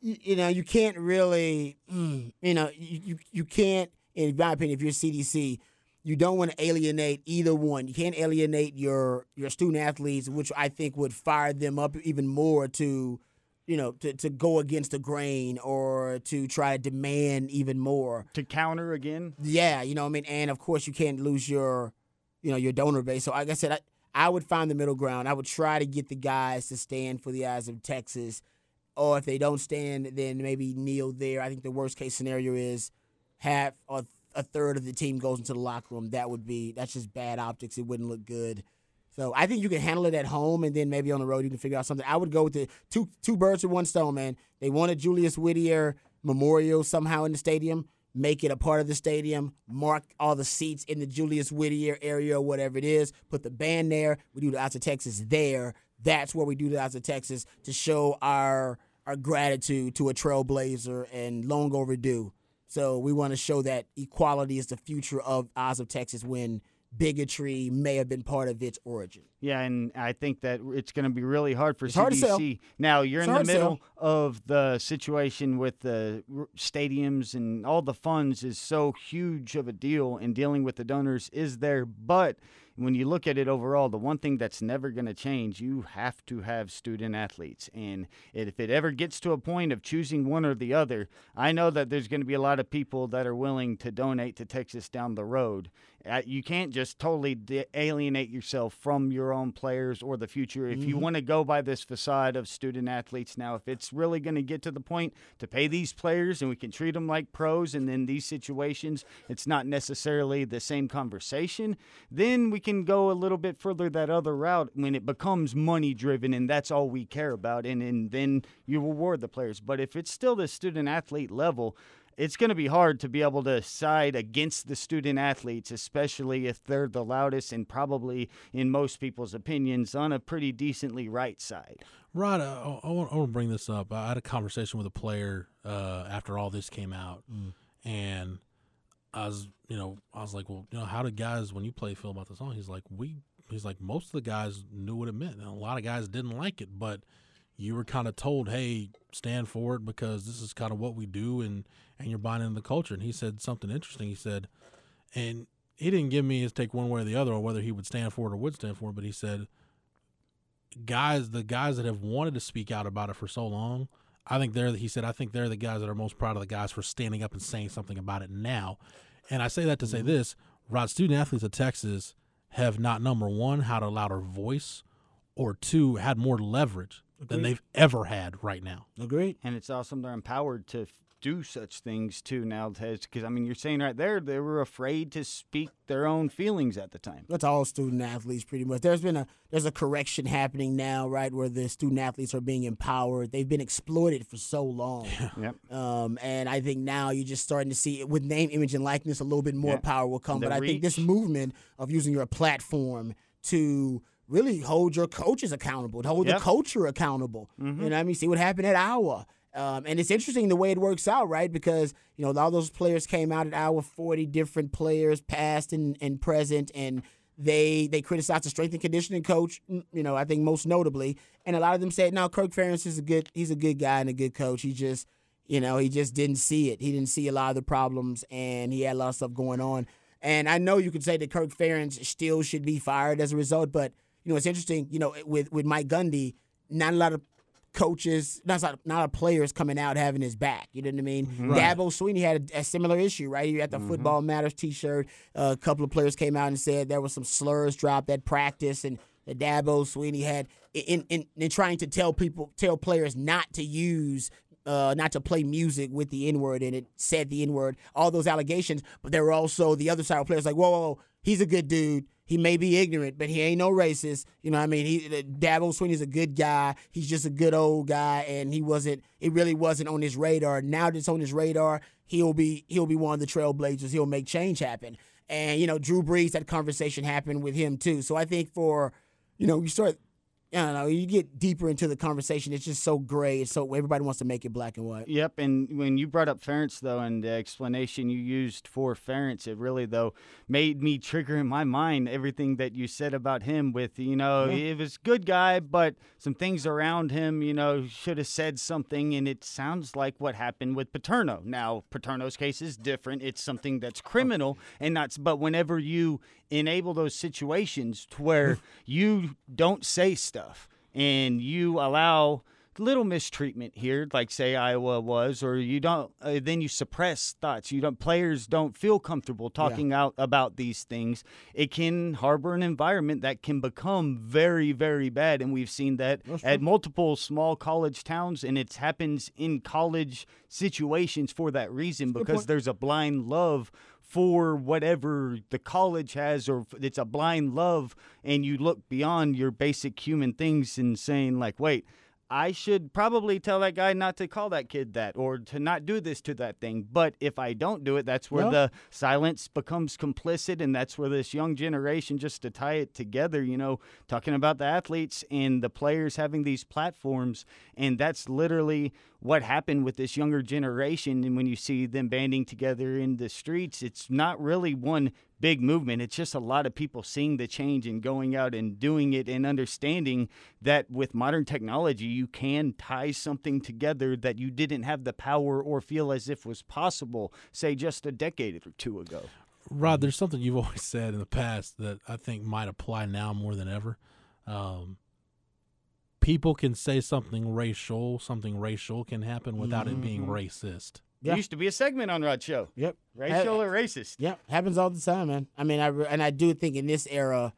you, you know, you can't really, mm, you know, you, you you can't. In my opinion, if you're CDC, you don't want to alienate either one. You can't alienate your your student athletes, which I think would fire them up even more to, you know, to, to go against the grain or to try to demand even more. To counter again, Yeah, you know what I mean? And of course you can't lose your you know, your donor base. So like I said, I, I would find the middle ground. I would try to get the guys to stand for the eyes of Texas. Or if they don't stand, then maybe kneel there. I think the worst case scenario is half or a third of the team goes into the locker room. That would be that's just bad optics. It wouldn't look good. So I think you can handle it at home, and then maybe on the road you can figure out something. I would go with the two two birds with one stone, man. They wanted Julius Whittier Memorial somehow in the stadium. Make it a part of the stadium. Mark all the seats in the Julius Whittier area or whatever it is. Put the band there. We do the Odds of Texas there. That's where we do the Odds of Texas to show our our gratitude to a trailblazer and long overdue. So we want to show that equality is the future of Oz of Texas when bigotry may have been part of its origin. Yeah, and I think that it's going to be really hard for It's CDC. hard. Now you're It's in the middle of the situation with the stadiums and all the funds is so huge of a deal, and dealing with the donors is there. But when you look at it overall, the one thing that's never going to change, you have to have student athletes, and if it ever gets to a point of choosing one or the other, I know that there's going to be a lot of people that are willing to donate to Texas down the road. Uh, you can't just totally de- alienate yourself from your own players or the future. If you want to go by this facade of student athletes now, if it's really going to get to the point to pay these players and we can treat them like pros, and in these situations it's not necessarily the same conversation, then we can go a little bit further that other route when it becomes money driven and that's all we care about, and, and then you reward the players. But if it's still the student athlete level, it's going to be hard to be able to side against the student athletes, especially if they're the loudest and probably, in most people's opinions, on a pretty decently right side. Rod, uh, I, I, want, I want to bring this up. I had a conversation with a player uh, after all this came out, mm. and I was, you know, I was like, well, you know, how did guys when you play feel about the song? He's like, we, he's like, most of the guys knew what it meant, and a lot of guys didn't like it, but you were kind of told, hey, stand for it because this is kind of what we do, and and you're buying into the culture. And he said something interesting. He said, and he didn't give me his take one way or the other, or whether he would stand for it or would stand for it, but he said, guys, the guys that have wanted to speak out about it for so long, I think they're. He said, I think they're the guys that are most proud of the guys for standing up and saying something about it now. And I say that to say mm-hmm. this: Rod, student athletes of Texas have not number one had a louder voice, or two had more leverage than they've ever had right now. Agreed. And it's awesome they're empowered to do such things too now because i mean you're saying right there they were afraid to speak their own feelings at the time that's all student athletes pretty much there's been a there's a correction happening now right where the student athletes are being empowered they've been exploited for so long yep. um, and i think now you're just starting to see with name image and likeness a little bit more power will come the but reach. i think this movement of using your platform to really hold your coaches accountable, hold yep. the culture accountable. Mm-hmm. You know, I mean, see what happened at Iowa. Um, and it's interesting the way it works out, right? Because you know all those players came out at Iowa, forty different players, past and, and present, and they they criticized the strength and conditioning coach. You know, I think most notably, and a lot of them said, "No, Kirk Ferentz is a good he's a good guy and a good coach. He just you know he just didn't see it. He didn't see a lot of the problems, and he had a lot of stuff going on." And I know you could say that Kirk Ferentz still should be fired as a result, but you know, it's interesting, you know, with, with Mike Gundy, not a lot of coaches, not a, not a players coming out having his back. You know what I mean? Mm-hmm. Right. Dabo Swinney had a, a, similar issue, right? He had the mm-hmm. Football Matters T-shirt. Uh, a couple of players came out and said there was some slurs dropped at practice, and Dabo Swinney had in, in in trying to tell people, tell players not to use. Uh, not to play music with the N word and it said the N word, all those allegations, but there were also the other side of players like, whoa, whoa, whoa, he's a good dude he may be ignorant, but he ain't no racist. You know, what I mean, he Dabo Swinney's a good guy. He's just a good old guy, and he wasn't. It really wasn't on his radar. Now that it's on his radar, he'll be he'll be one of the trailblazers. He'll make change happen. And you know, Drew Brees, that conversation happened with him too. So I think for, you know, you start I don't know. You get deeper into the conversation. It's just so gray. It's so everybody wants to make it black and white. Yep. And when you brought up Ferentz though, and the explanation you used for Ferentz, it really though made me trigger in my mind everything that you said about him. With you know, yeah. it was good guy, but some things around him, you know, should have said something. And it sounds like what happened with Paterno. Now Paterno's case is different. It's something that's oh. criminal and not. But whenever you enable those situations to where you don't say stuff and you allow little mistreatment here, like say Iowa was, or you don't, uh, then you suppress thoughts. You don't, players don't feel comfortable talking yeah. out about these things. It can harbor an environment that can become very, very bad, and we've seen that at multiple small college towns, and it happens in college situations for that reason because there's a blind love for whatever the college has or it's a blind love and you look beyond your basic human things and saying like wait I should probably tell that guy not to call that kid that or to not do this to that thing. But if I don't do it, that's where the silence becomes complicit. And that's where this young generation, just to tie it together, you know, talking about the athletes and the players having these platforms. And that's literally what happened with this younger generation. And when you see them banding together in the streets, it's not really one big movement. It's just a lot of people seeing the change and going out and doing it and understanding that with modern technology, you can tie something together that you didn't have the power or feel as if was possible, say, just a decade or two ago. Rod, there's something you've always said in the past that I think might apply now more than ever. Um, people can say something racial, something racial can happen without mm-hmm. it being mm-hmm. racist. Yeah. It used to be a segment on Rod Show. Yep. Racial ha- or racist. Yep. Happens all the time, man. I mean, I re- and I do think in this era,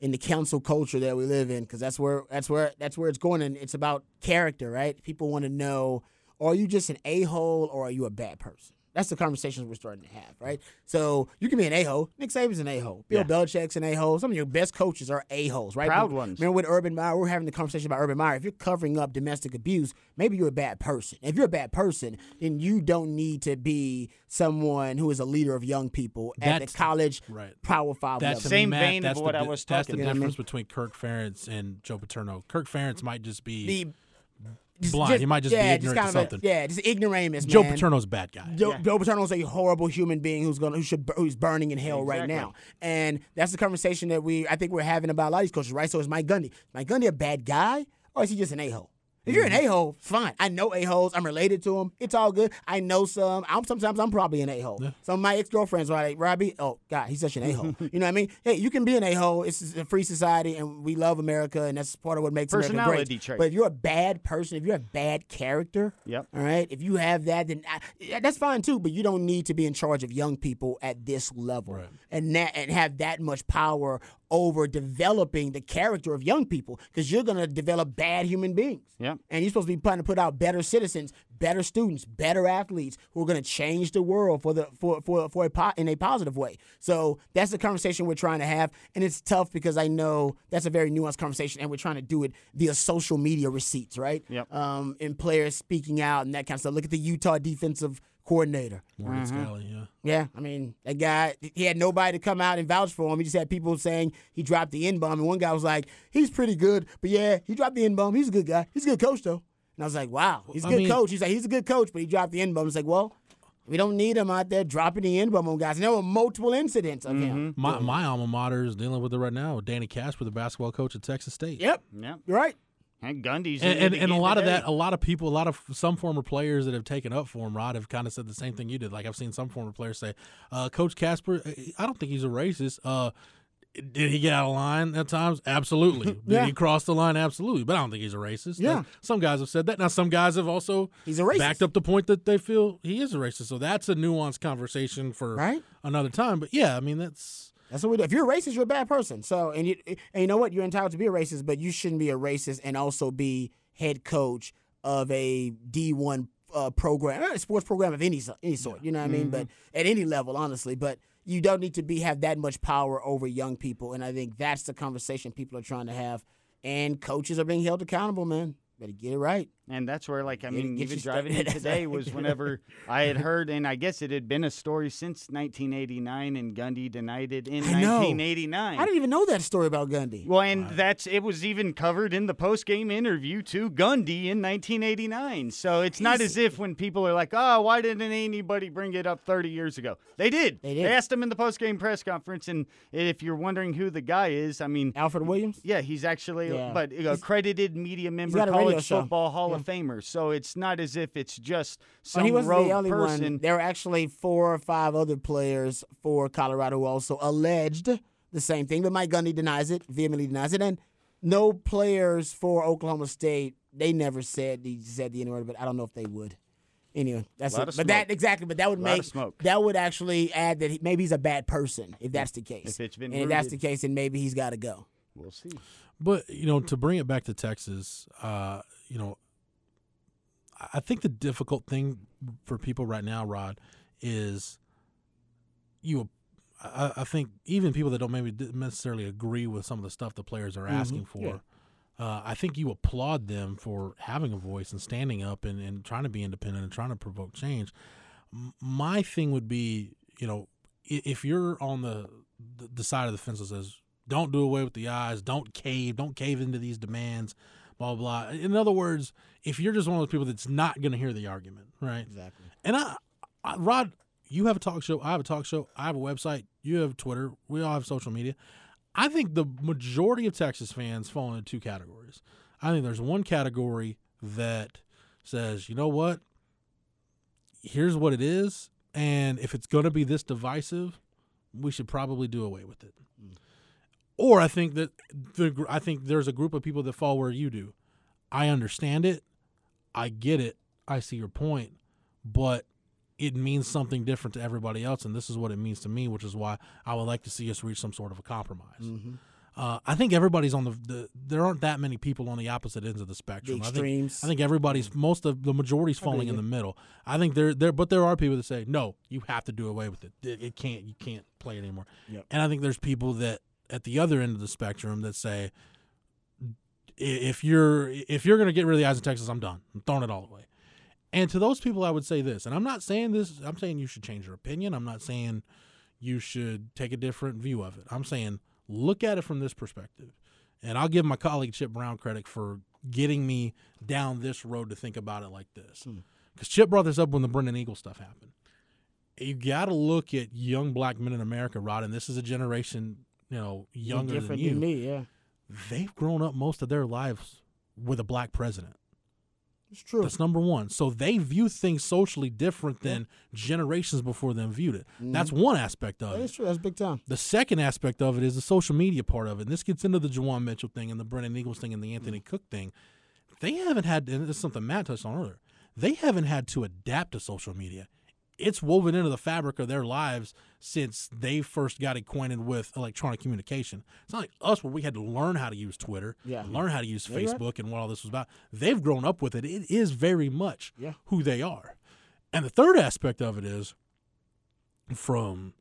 in the cancel culture that we live in, because that's where that's where that's where it's going, and it's about character, right? People want to know: Are you just an a hole, or are you a bad person? That's the conversations we're starting to have, right? So you can be an a hole. Nick Saban's an a hole. Bill Yeah. Belichick's an a hole. Some of your best coaches are a holes, right? Proud But ones. Remember with Urban Meyer, we we're having the conversation about Urban Meyer. If you're covering up domestic abuse, maybe you're a bad person. If you're a bad person, then you don't need to be someone who is a leader of young people at That's- the college right. Power Five That's level. the Same Matt, vein of what the, I di- was That's the talking about. difference between Kirk Ferentz and Joe Paterno. Kirk Ferentz might just be the just- blind. he might just yeah, be ignorant kind to of something. A, yeah, just ignoramus. Joe. Paterno's a bad guy. Joe, Joe Paterno's a horrible human being who's gonna who should who's burning in hell right now, and that's the conversation that we I think we're having about a lot of these coaches, right? So is Mike Gundy? Is Mike Gundy a bad guy, or is he just an a hole? If you're an Mm-hmm. a hole, fine. I know a holes. I'm related to them. It's all good. I know some. I'm sometimes I'm probably an a hole. Some of my ex girlfriends are like Robbie. Oh God, he's such an a hole. you know what I mean? Hey, you can be an a hole. It's a free society, and we love America, and that's part of what makes America great. trait. But if you're a bad person, if you're a bad character, Yep. all right. If you have that, then I, yeah, that's fine too. But you don't need to be in charge of young people at this level, and that and have that much power over developing the character of young people because you're gonna develop bad human beings. Yep. And you're supposed to be trying to put out better citizens, better students, better athletes who are going to change the world for the for for for a po- in a positive way. So that's the conversation we're trying to have, and it's tough because I know that's a very nuanced conversation, and we're trying to do it via social media receipts, right? Yep. Um, and players speaking out and that kind of stuff. Look at the Utah defensive coordinator. Morgan mm-hmm. Scalley, yeah. Yeah, I mean that guy. He had nobody to come out and vouch for him. He just had people saying he dropped the N bomb, and one guy was like, "He's pretty good, but yeah, he dropped the N bomb. He's a good guy. He's a good coach, though." And I was like, "Wow, he's a good mean- coach." He's like, "He's a good coach, but he dropped the N bomb." It's like, well, we don't need him out there dropping the N bomb on guys. And there were multiple incidents of him. Mm-hmm. My my alma mater is dealing with it right now. Danny Kaspar, the basketball coach at Texas State. Yep, Yep. you're right. And Gundy's and, and, and a lot of that, a lot of people, a lot of some former players that have taken up for him, Rod, have kind of said the same thing you did. Like I've seen some former players say, uh, "Coach Kaspar, I don't think he's a racist. Uh, did he get out of line at times? Absolutely. Did Yeah. he cross the line? Absolutely. But I don't think he's a racist. Yeah. Like, some guys have said that. Now some guys have also He's a racist. backed up the point that they feel he is a racist. So that's a nuanced conversation for Right. another time. But yeah, I mean that's That's what we do. If you're a racist, you're a bad person. So, and you, and you know what? You're entitled to be a racist, but you shouldn't be a racist and also be head coach of a D1 uh, program, a sports program of any any sort. You know what I mean? But at any level, honestly. But you don't need to be have that much power over young people, and I think that's the conversation people are trying to have. And coaches are being held accountable, man. Better get it right. And that's where, like, I mean, even driving started. in today was whenever I had heard, and I guess it had been a story since 1989, and Gundy denied it in I know. 1989. I didn't even know that story about Gundy. Well, and that's it was even covered in the post game interview to Gundy in 1989. So it's not as if when people are like, "Oh, why didn't anybody bring it up 30 years ago?" They did. They did. asked him in the post game press conference, and if you're wondering who the guy is, I mean, Alfred Williams. yeah, he's actually, Yeah. but a accredited media member, got a radio college football Hall of Famer. So it's not as if it's just some But he wasn't rogue the only person. one. There were actually four or five other players for Colorado who also alleged the same thing, but Mike Gundy denies it, vehemently denies it. And no players for Oklahoma State, they never said he said the N word, but I don't know if they would. Anyway, that's Lot it. of But that exactly, but that would Lot of make smoke. that would actually add that he, maybe he's a bad person if that's the case. If it's been and if that's the case, then maybe he's got to go. We'll see. But you know, to bring it back to Texas, uh, you know, I- think the difficult thing for people right now, Rod, is you. I, I think even people that don't maybe necessarily agree with some of the stuff the players are asking for, uh, I think you applaud them for having a voice and standing up and, and trying to be independent and trying to provoke change. M- My thing would be, you know, if you're on the the, the side of the fence that says don't do away with the eyes, don't cave, don't cave into these demands, blah blah. blah. In other words, if you're just one of those people that's not going to hear the argument, right? Exactly. And I, I, Rod, you have a talk show. I have a talk show. I have a website. You have Twitter. We all have social media. I think the majority of Texas fans fall into two categories. I think there's one category that says, you know what? Here's what it is, and if it's going to be this divisive, we should probably do away with it. Or I think that the I think there's a group of people that fall where you do. I understand it. I get it. I see your point, but it means something different to everybody else, and this is what it means to me, which is why I would like to see us reach some sort of a compromise. Uh, I think everybody's on the, the. There aren't that many people on the opposite ends of the spectrum. The I think. I think everybody's most of the majority's falling in the middle. I think there there, but there are people that say no, you have to do away with it. It, it can't. You can't play it anymore. Yep. And I think there's people that at the other end of the spectrum that say, if you're if you're going to get rid of the eyes in Texas, I'm done. I'm throwing it all away. And to those people, I would say this, and I'm not saying this. I'm saying you should change your opinion. I'm not saying you should take a different view of it. I'm saying look at it from this perspective. And I'll give my colleague Chip Brown credit for getting me down this road to think about it like this. Hmm. Because Chip brought this up when the Brennan Eagle stuff happened. You got to look at young black men in America, Rod, and this is a generation, you know, younger than different you. than me. Yeah, They've grown up most of their lives with a black president. it's true. That's number one. So they view things socially different than generations before them viewed it. Mm-hmm. That's one aspect of That it. is true. That's big time. The second aspect of it is the social media part of it. And this gets into the Jawan Mitchell thing and the Brennan Eagles thing and the Anthony mm-hmm. Cook thing. They haven't had, and this is something Matt touched on earlier, they haven't had to adapt to social media. It's woven into the fabric of their lives since they first got acquainted with electronic communication. It's not like us where we had to learn how to use Twitter, Yeah. learn how to use Yeah, right. Facebook and what all this was about. They've grown up with it. It is very much Yeah. who they are. And the third aspect of it is from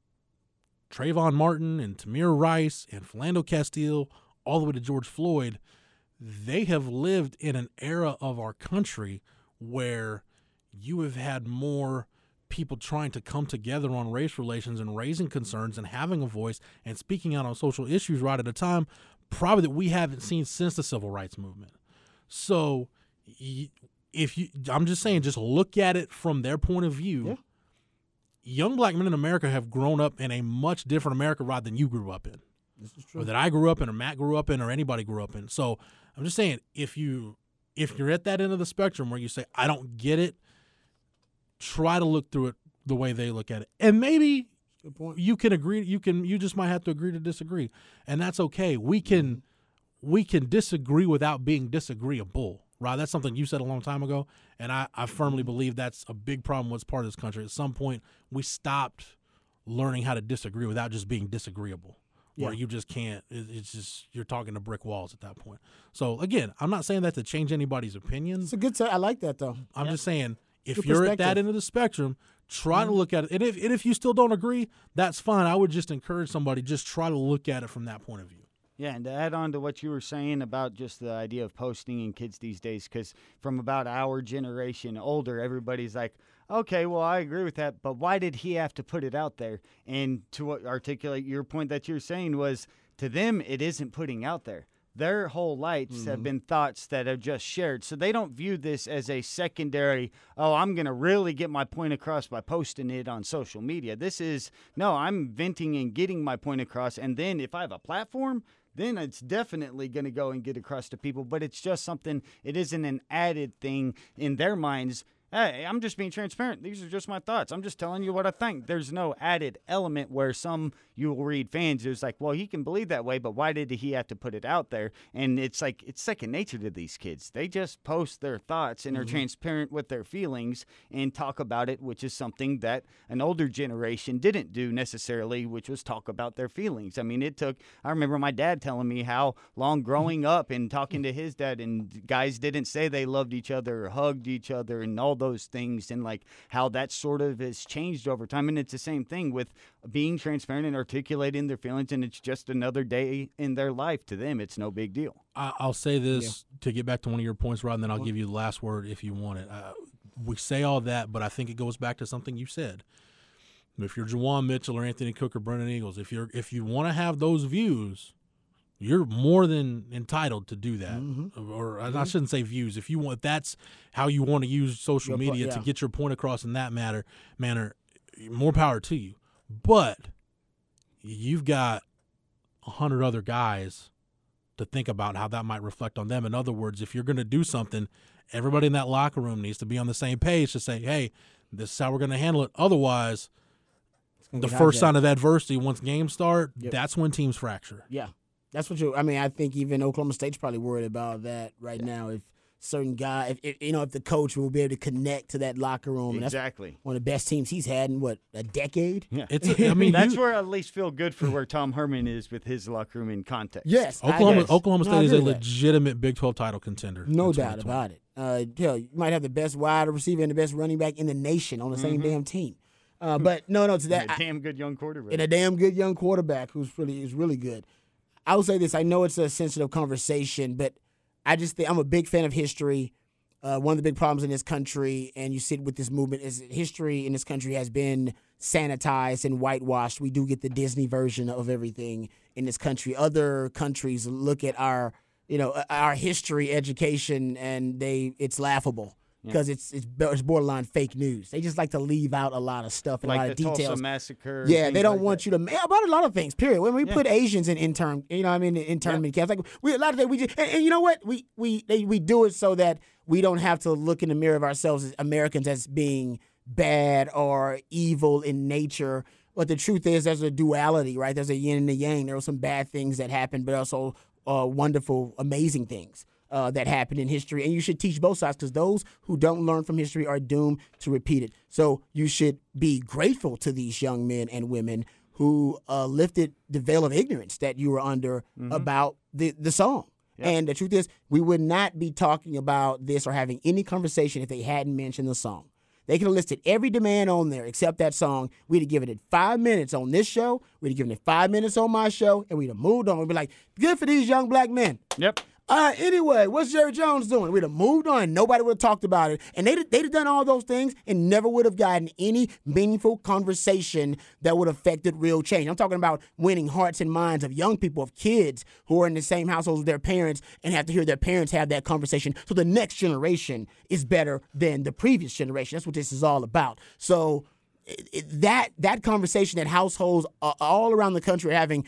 Trayvon Martin and Tamir Rice and Philando Castile, all the way to George Floyd, they have lived in an era of our country where you have had more people trying to come together on race relations and raising concerns and having a voice and speaking out on social issues right at a time probably that we haven't seen since the civil rights movement. So if you I'm just saying just look at it from their point of view. Yeah. Young black men in America have grown up in a much different America rod than you grew up in This is or that I grew up in, or Matt grew up in, or anybody grew up in. So I'm just saying, if you if you're at that end of the spectrum where you say I don't get it, try to look through it the way they look at it, and maybe point. you can agree. You can you just might have to agree to disagree, and that's okay. We can we can disagree without being disagreeable. Right, that's something you said a long time ago, and I, I firmly mm-hmm. believe that's a big problem with part of this country. At some point, we stopped learning how to disagree without just being disagreeable where Yeah. you just can't it's just you're talking to brick walls at that point so again i'm not saying that to change anybody's opinions It's a good. T- I like that though. i'm just saying if you're at that end of the spectrum try to mm-hmm. look at it. And if, and if you still don't agree that's fine. I would just encourage somebody just try to look at it from that point of view. Yeah, and to add on to what you were saying about just the idea of posting in kids these days, because from about our generation older, everybody's like, okay, well, I agree with that, but why did he have to put it out there? And to articulate your point that you're saying was, to them, it isn't putting out there. Their whole lives have mm-hmm. been thoughts that are just shared. So they don't view this as a secondary, oh, I'm going to really get my point across by posting it on social media. This is, no, I'm venting and getting my point across. And then if I have a platform, then it's definitely going to go and get across to people. But it's just something, it isn't an added thing in their minds. Hey, I'm just being transparent. These are just my thoughts. I'm just telling you what I think. There's no added element where some you will read fans who's like, well, he can believe that way, but why did he have to put it out there? And it's like it's second nature to these kids. They just post their thoughts and are mm-hmm. transparent with their feelings and talk about it, which is something that an older generation didn't do necessarily, which was talk about their feelings. I mean, it took. I remember my dad telling me how long mm-hmm. growing up and talking to his dad, and guys didn't say they loved each other or hugged each other and all those things, and like how that sort of has changed over time. And it's the same thing with being transparent and articulating their feelings, and it's just another day in their life. To them, it's no big deal. I, I'll say this to get back to one of your points, Rod, and then I'll give you the last word if you want it. Uh, we say all that, but I think it goes back to something you said. If you're Juwan Mitchell or Anthony Cook or Brennan Eagles, if you're if you want to have those views, you're more than entitled to do that. Or I shouldn't say views. If you want, that's how you want to use social Your media to yeah. get your point across in that matter manner. More power to you. But you've got a hundred other guys to think about how that might reflect on them. In other words, if you're going to do something, everybody in that locker room needs to be on the same page to say, "Hey, this is how we're going to handle it." Otherwise, the first sign of adversity once games start, Yep. that's when teams fracture. Yeah, that's what you. I mean, I think even Oklahoma State's probably worried about that right now. If certain guy, if, if you know, if the coach will be able to connect to that locker room. And that's Exactly. one of the best teams he's had in what a decade. Yeah. It's. I mean, That's you- where I at least feel good for where Tom Herman is with his locker room in context. Yes, Oklahoma. Oklahoma State I is a agree that. legitimate Big Twelve title contender. No doubt about it. Uh, hell, you might have the best wide receiver and the best running back in the nation on the same damn team. Uh, but no, no, to that, And a I- damn good young quarterback. and a damn good young quarterback who's really is really good. I will say this: I know it's a sensitive conversation, but I just think I'm a big fan of history. Uh, one of the big problems in this country, and you sit with this movement, is history in this country has been sanitized and whitewashed. We do get the Disney version of everything in this country. Other countries look at our, you know, our history education, and they it's laughable because it's it's it's borderline fake news. They just like to leave out a lot of stuff and a lot like of details. Tulsa massacre. Yeah, they don't like want that. you to yeah, about a lot of things. Period. When we Yeah. put Asians in intern, you know, I mean, in internment camps, like we a lot of things we just, and, and you know what, we we they, we do it so that we don't have to look in the mirror of ourselves as Americans as being bad or evil in nature. But the truth is, there's a duality, right? There's a yin and a yang. There were some bad things that happened, but also uh, wonderful, amazing things uh, that happened in history. And you should teach both sides because those who don't learn from history are doomed to repeat it. So you should be grateful to these young men and women who uh, lifted the veil of ignorance that you were under about the, the song. And the truth is, we would not be talking about this or having any conversation if they hadn't mentioned the song. They could have listed every demand on there except that song. We'd have given it five minutes on this show. We'd have given it five minutes on my show, and we'd have moved on. We'd be like, good for these young black men. Yep. Uh, anyway, what's Jerry Jones doing? We'd have moved on. Nobody would have talked about it. And they'd, they'd have done all those things and never would have gotten any meaningful conversation that would have affected real change. I'm talking about winning hearts and minds of young people, of kids who are in the same households with their parents and have to hear their parents have that conversation. So the next generation is better than the previous generation. That's what this is all about. So it- it- that that conversation that households all around the country are having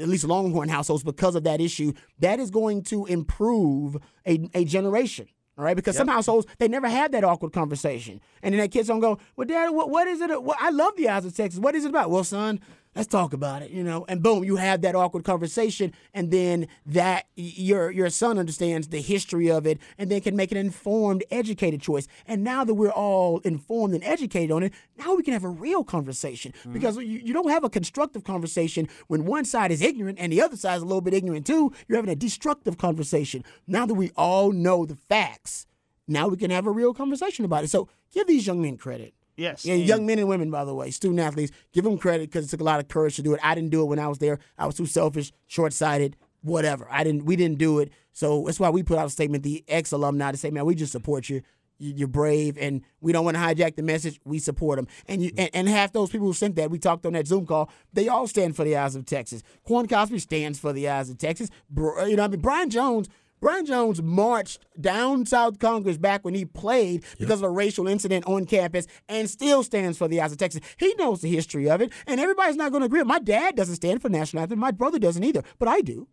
at least Longhorn households because of that issue, that is going to improve a, a generation. All right, because some households they never had that awkward conversation, and then their kids don't go, "Well, Dad, what, what is it? What, I love the Eyes of Texas. What is it about?" Well, son, let's talk about it. You know, and boom, you have that awkward conversation, and then that your your son understands the history of it, and then can make an informed, educated choice. And now that we're all informed and educated on it, now we can have a real conversation mm-hmm. because you, you don't have a constructive conversation when one side is ignorant and the other side is a little bit ignorant too. You're having a destructive conversation. Now that we all know the facts, now we can have a real conversation about it. So give these young men credit. Yes. Yeah, and- young men and women, by the way, student athletes, give them credit because it took a lot of courage to do it. I didn't do it when I was there. I was too selfish, short sighted, whatever. I didn't. We didn't do it. So that's why we put out a statement, the ex alumni, to say, man, we just support you. You- You're brave, and we don't want to hijack the message. We support them, and you mm. and, and half those people who sent that we talked on that Zoom call. They all stand for the eyes of Texas. Quan Cosby stands for the eyes of Texas. You know, I mean, Brian Jones. Brian Jones marched down South Congress back when he played because of a racial incident on campus and still stands for the eyes of Texas. He knows the history of it, and everybody's not going to agree. My dad doesn't stand for national anthem. My brother doesn't either, but I do.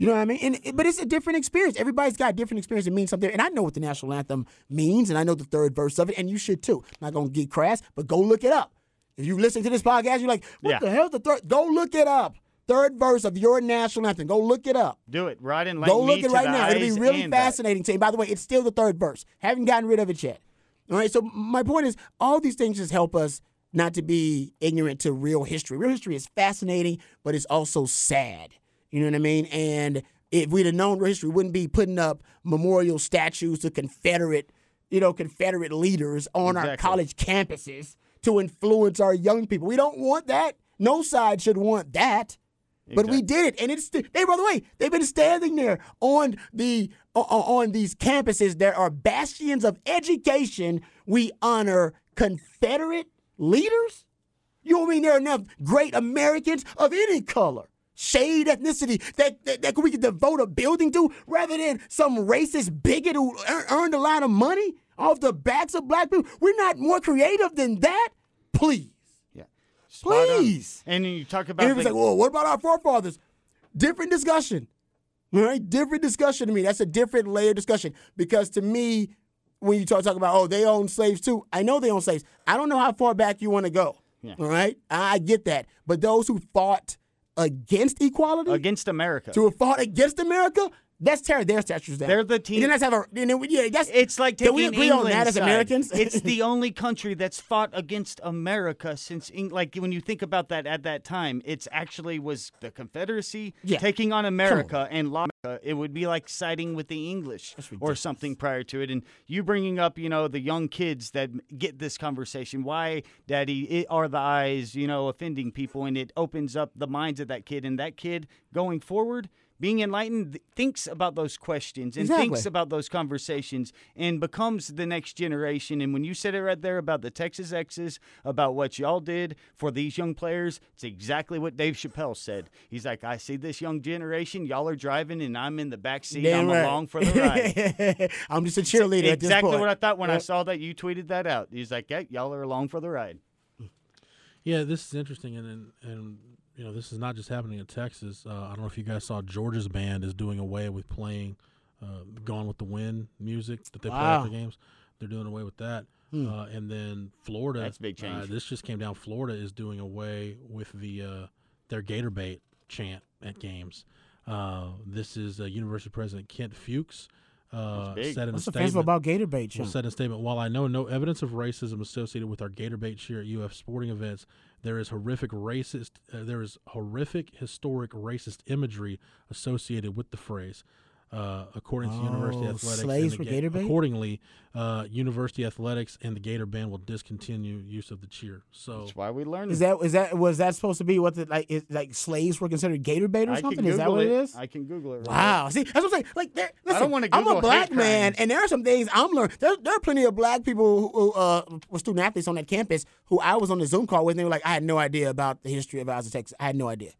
You know what I mean? And but it's a different experience. Everybody's got a different experience. It means something. And I know what the national anthem means, and I know the third verse of it, and you should too. I'm not gonna get crass, but go look it up. If you listen to this podcast, you're like, what Yeah. the hell's the third? Go look it up. Third verse of your national anthem. Go look it up. Do it. Right and Go look it right now. It'll be really back. fascinating to you. By the way, it's still the third verse. Haven't gotten rid of it yet. All right. So my point is, all these things just help us not to be ignorant to real history. Real history is fascinating, but it's also sad. You know what I mean? And if we'd have known real history, we wouldn't be putting up memorial statues to Confederate, you know, Confederate leaders on our college campuses to influence our young people. We don't want that. No side should want that. But we did it, and it's they. By the way, they've been standing there on the o- o- on these campuses that are bastions of education. We honor Confederate leaders. You I mean? There are enough great Americans of any color, shade, ethnicity that, that, that we could devote a building to rather than some racist bigot who earned a lot of money off the backs of black people. We're not more creative than that. Please. Yeah. Spot on. Please. And then you talk about And the- like, well, what about our forefathers? Different discussion. All right? Different discussion to me. That's a different layer discussion. Because to me, when you talk, talk about, oh, they own slaves too, I know they own slaves. I don't know how far back you want to go. Yeah. All right? I get that. But those who fought against equality, against America. to have fought against America, Let's tear their statues down. They're the team. And then let's have a. And then yeah, that's It's like Can we agree England's on that as side. Americans? it's the only country that's fought against America since, like, when you think about that at that time, it's actually was the Confederacy Yeah. taking on America and law. It would be like siding with the English or something prior to it. And you bringing up, you know, the young kids that get this conversation. Why, Daddy, it are the eyes, you know, offending people, and it opens up the minds of that kid, and that kid going forward. Being enlightened th- thinks about those questions and thinks about those conversations and becomes the next generation. And when you said it right there about the Texas X's, about what y'all did for these young players, it's exactly what Dave Chappelle said. He's like, I see this young generation, y'all are driving, and I'm in the back seat. Damn I'm right. along for the ride. I'm just a cheerleader at this exactly point. what I thought when I saw that you tweeted that out. He's like, yeah, y'all are along for the ride. Yeah, this is interesting, and and, and you know this is not just happening in Texas. Uh, I don't know if you guys saw Georgia's band is doing away with playing uh, "Gone with the Wind" music that they play Wow. after games. They're doing away with that, uh, and then Florida. That's a big Uh, change. this just came down. Florida is doing away with the uh, their Gator bait chant at games. Uh, this is uh, University President Kent Fuchs. Uh, said in What's a offensive statement, about Gator bait? well, said in a statement, while I know no evidence of racism associated with our Gator bait cheer at UF sporting events, there is horrific racist, uh, there is horrific historic racist imagery associated with the phrase. Uh, according to University Oh, Athletics, slaves and the Gator bait? accordingly, uh, University Athletics and the Gator Band will discontinue use of the cheer. So That's why we learned Is that is that was that supposed to be what the like is, like slaves were considered Gator bait or I something? Is that Google what it is? I can Google it. right Wow. See, that's what I'm saying. Like, there, listen, wanna I'm a black hate man, crimes. and there are some things I'm learning. There, there are plenty of black people who, who uh, were student athletes on that campus who I was on the Zoom call with, and they were like, I had no idea about the history of Alza, Texas. I had no idea.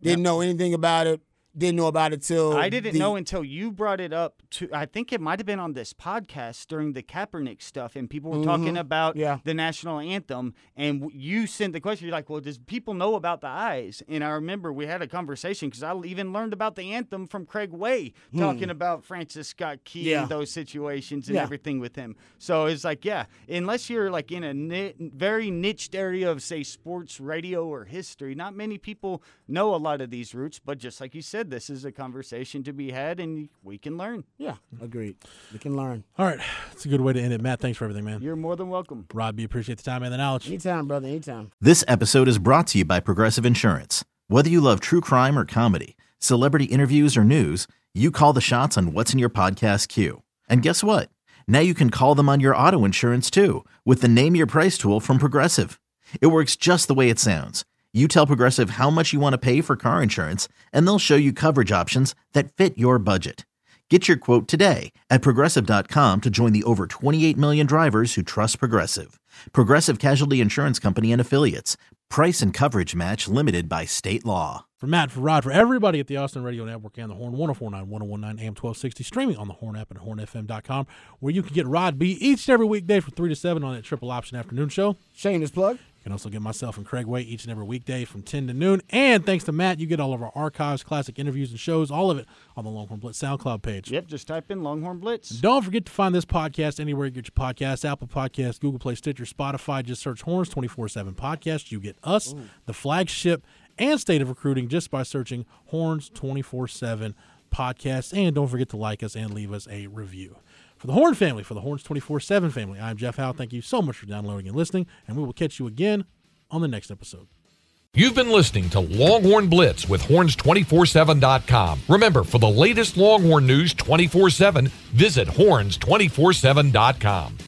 Didn't know anything about it. Didn't know about it till I didn't the- know until you brought it up to I think it might have been on this podcast during the Kaepernick stuff and people were talking about Mm-hmm. Yeah. the national anthem and you sent the question you're like, "Well, does people know about the eyes?" And I remember we had a conversation cuz I even learned about the anthem from Craig Way talking about Francis Scott Key Hmm. Yeah. and those situations and Yeah. everything with him. So it's like, yeah, unless you're like in a ni- very niched area of say sports radio or history, not many people know a lot of these roots, but just like you said, this is a conversation to be had and we can learn. Yeah, agreed. We can learn all right, it's a good way to end it. Matt, thanks for everything, man. You're more than welcome. Rod, B, appreciate the time and the knowledge. anytime, brother. Anytime. This episode is brought to you by Progressive Insurance. Whether you love true crime or comedy, celebrity interviews or news, you call the shots on what's in your podcast queue. And guess what? Now you can call them on your auto insurance too with the Name Your Price tool from Progressive. It works just the way it sounds. You tell Progressive how much you want to pay for car insurance, and they'll show you coverage options that fit your budget. Get your quote today at progressive.com to join the over 28 million drivers who trust Progressive. Progressive Casualty Insurance Company and Affiliates. Price and coverage match limited by state law. For Matt, for Rod, for everybody at the Austin Radio Network and the Horn 1049, 1019, AM 1260, streaming on the Horn app and hornfm.com, where you can get Rod B each and every weekday from 3 to 7 on that triple option afternoon show. Shameless plug. You can also get myself and Craig Way each and every weekday from 10 to noon. And thanks to Matt, you get all of our archives, classic interviews, and shows, all of it on the Longhorn Blitz SoundCloud page. Yep, just type in Longhorn Blitz. Don't forget to find this podcast anywhere you get your podcasts Apple Podcasts, Google Play, Stitcher, Spotify. Just search Horns 24 7 Podcast. You get us, the flagship, and State of Recruiting just by searching Horns 24 7 Podcast. And don't forget to like us and leave us a review. For the Horn family, for the Horns 24 7 family, I'm Jeff Howe. Thank you so much for downloading and listening, and we will catch you again on the next episode. You've been listening to Longhorn Blitz with horns247.com. Remember, for the latest Longhorn news 24 7, visit horns247.com.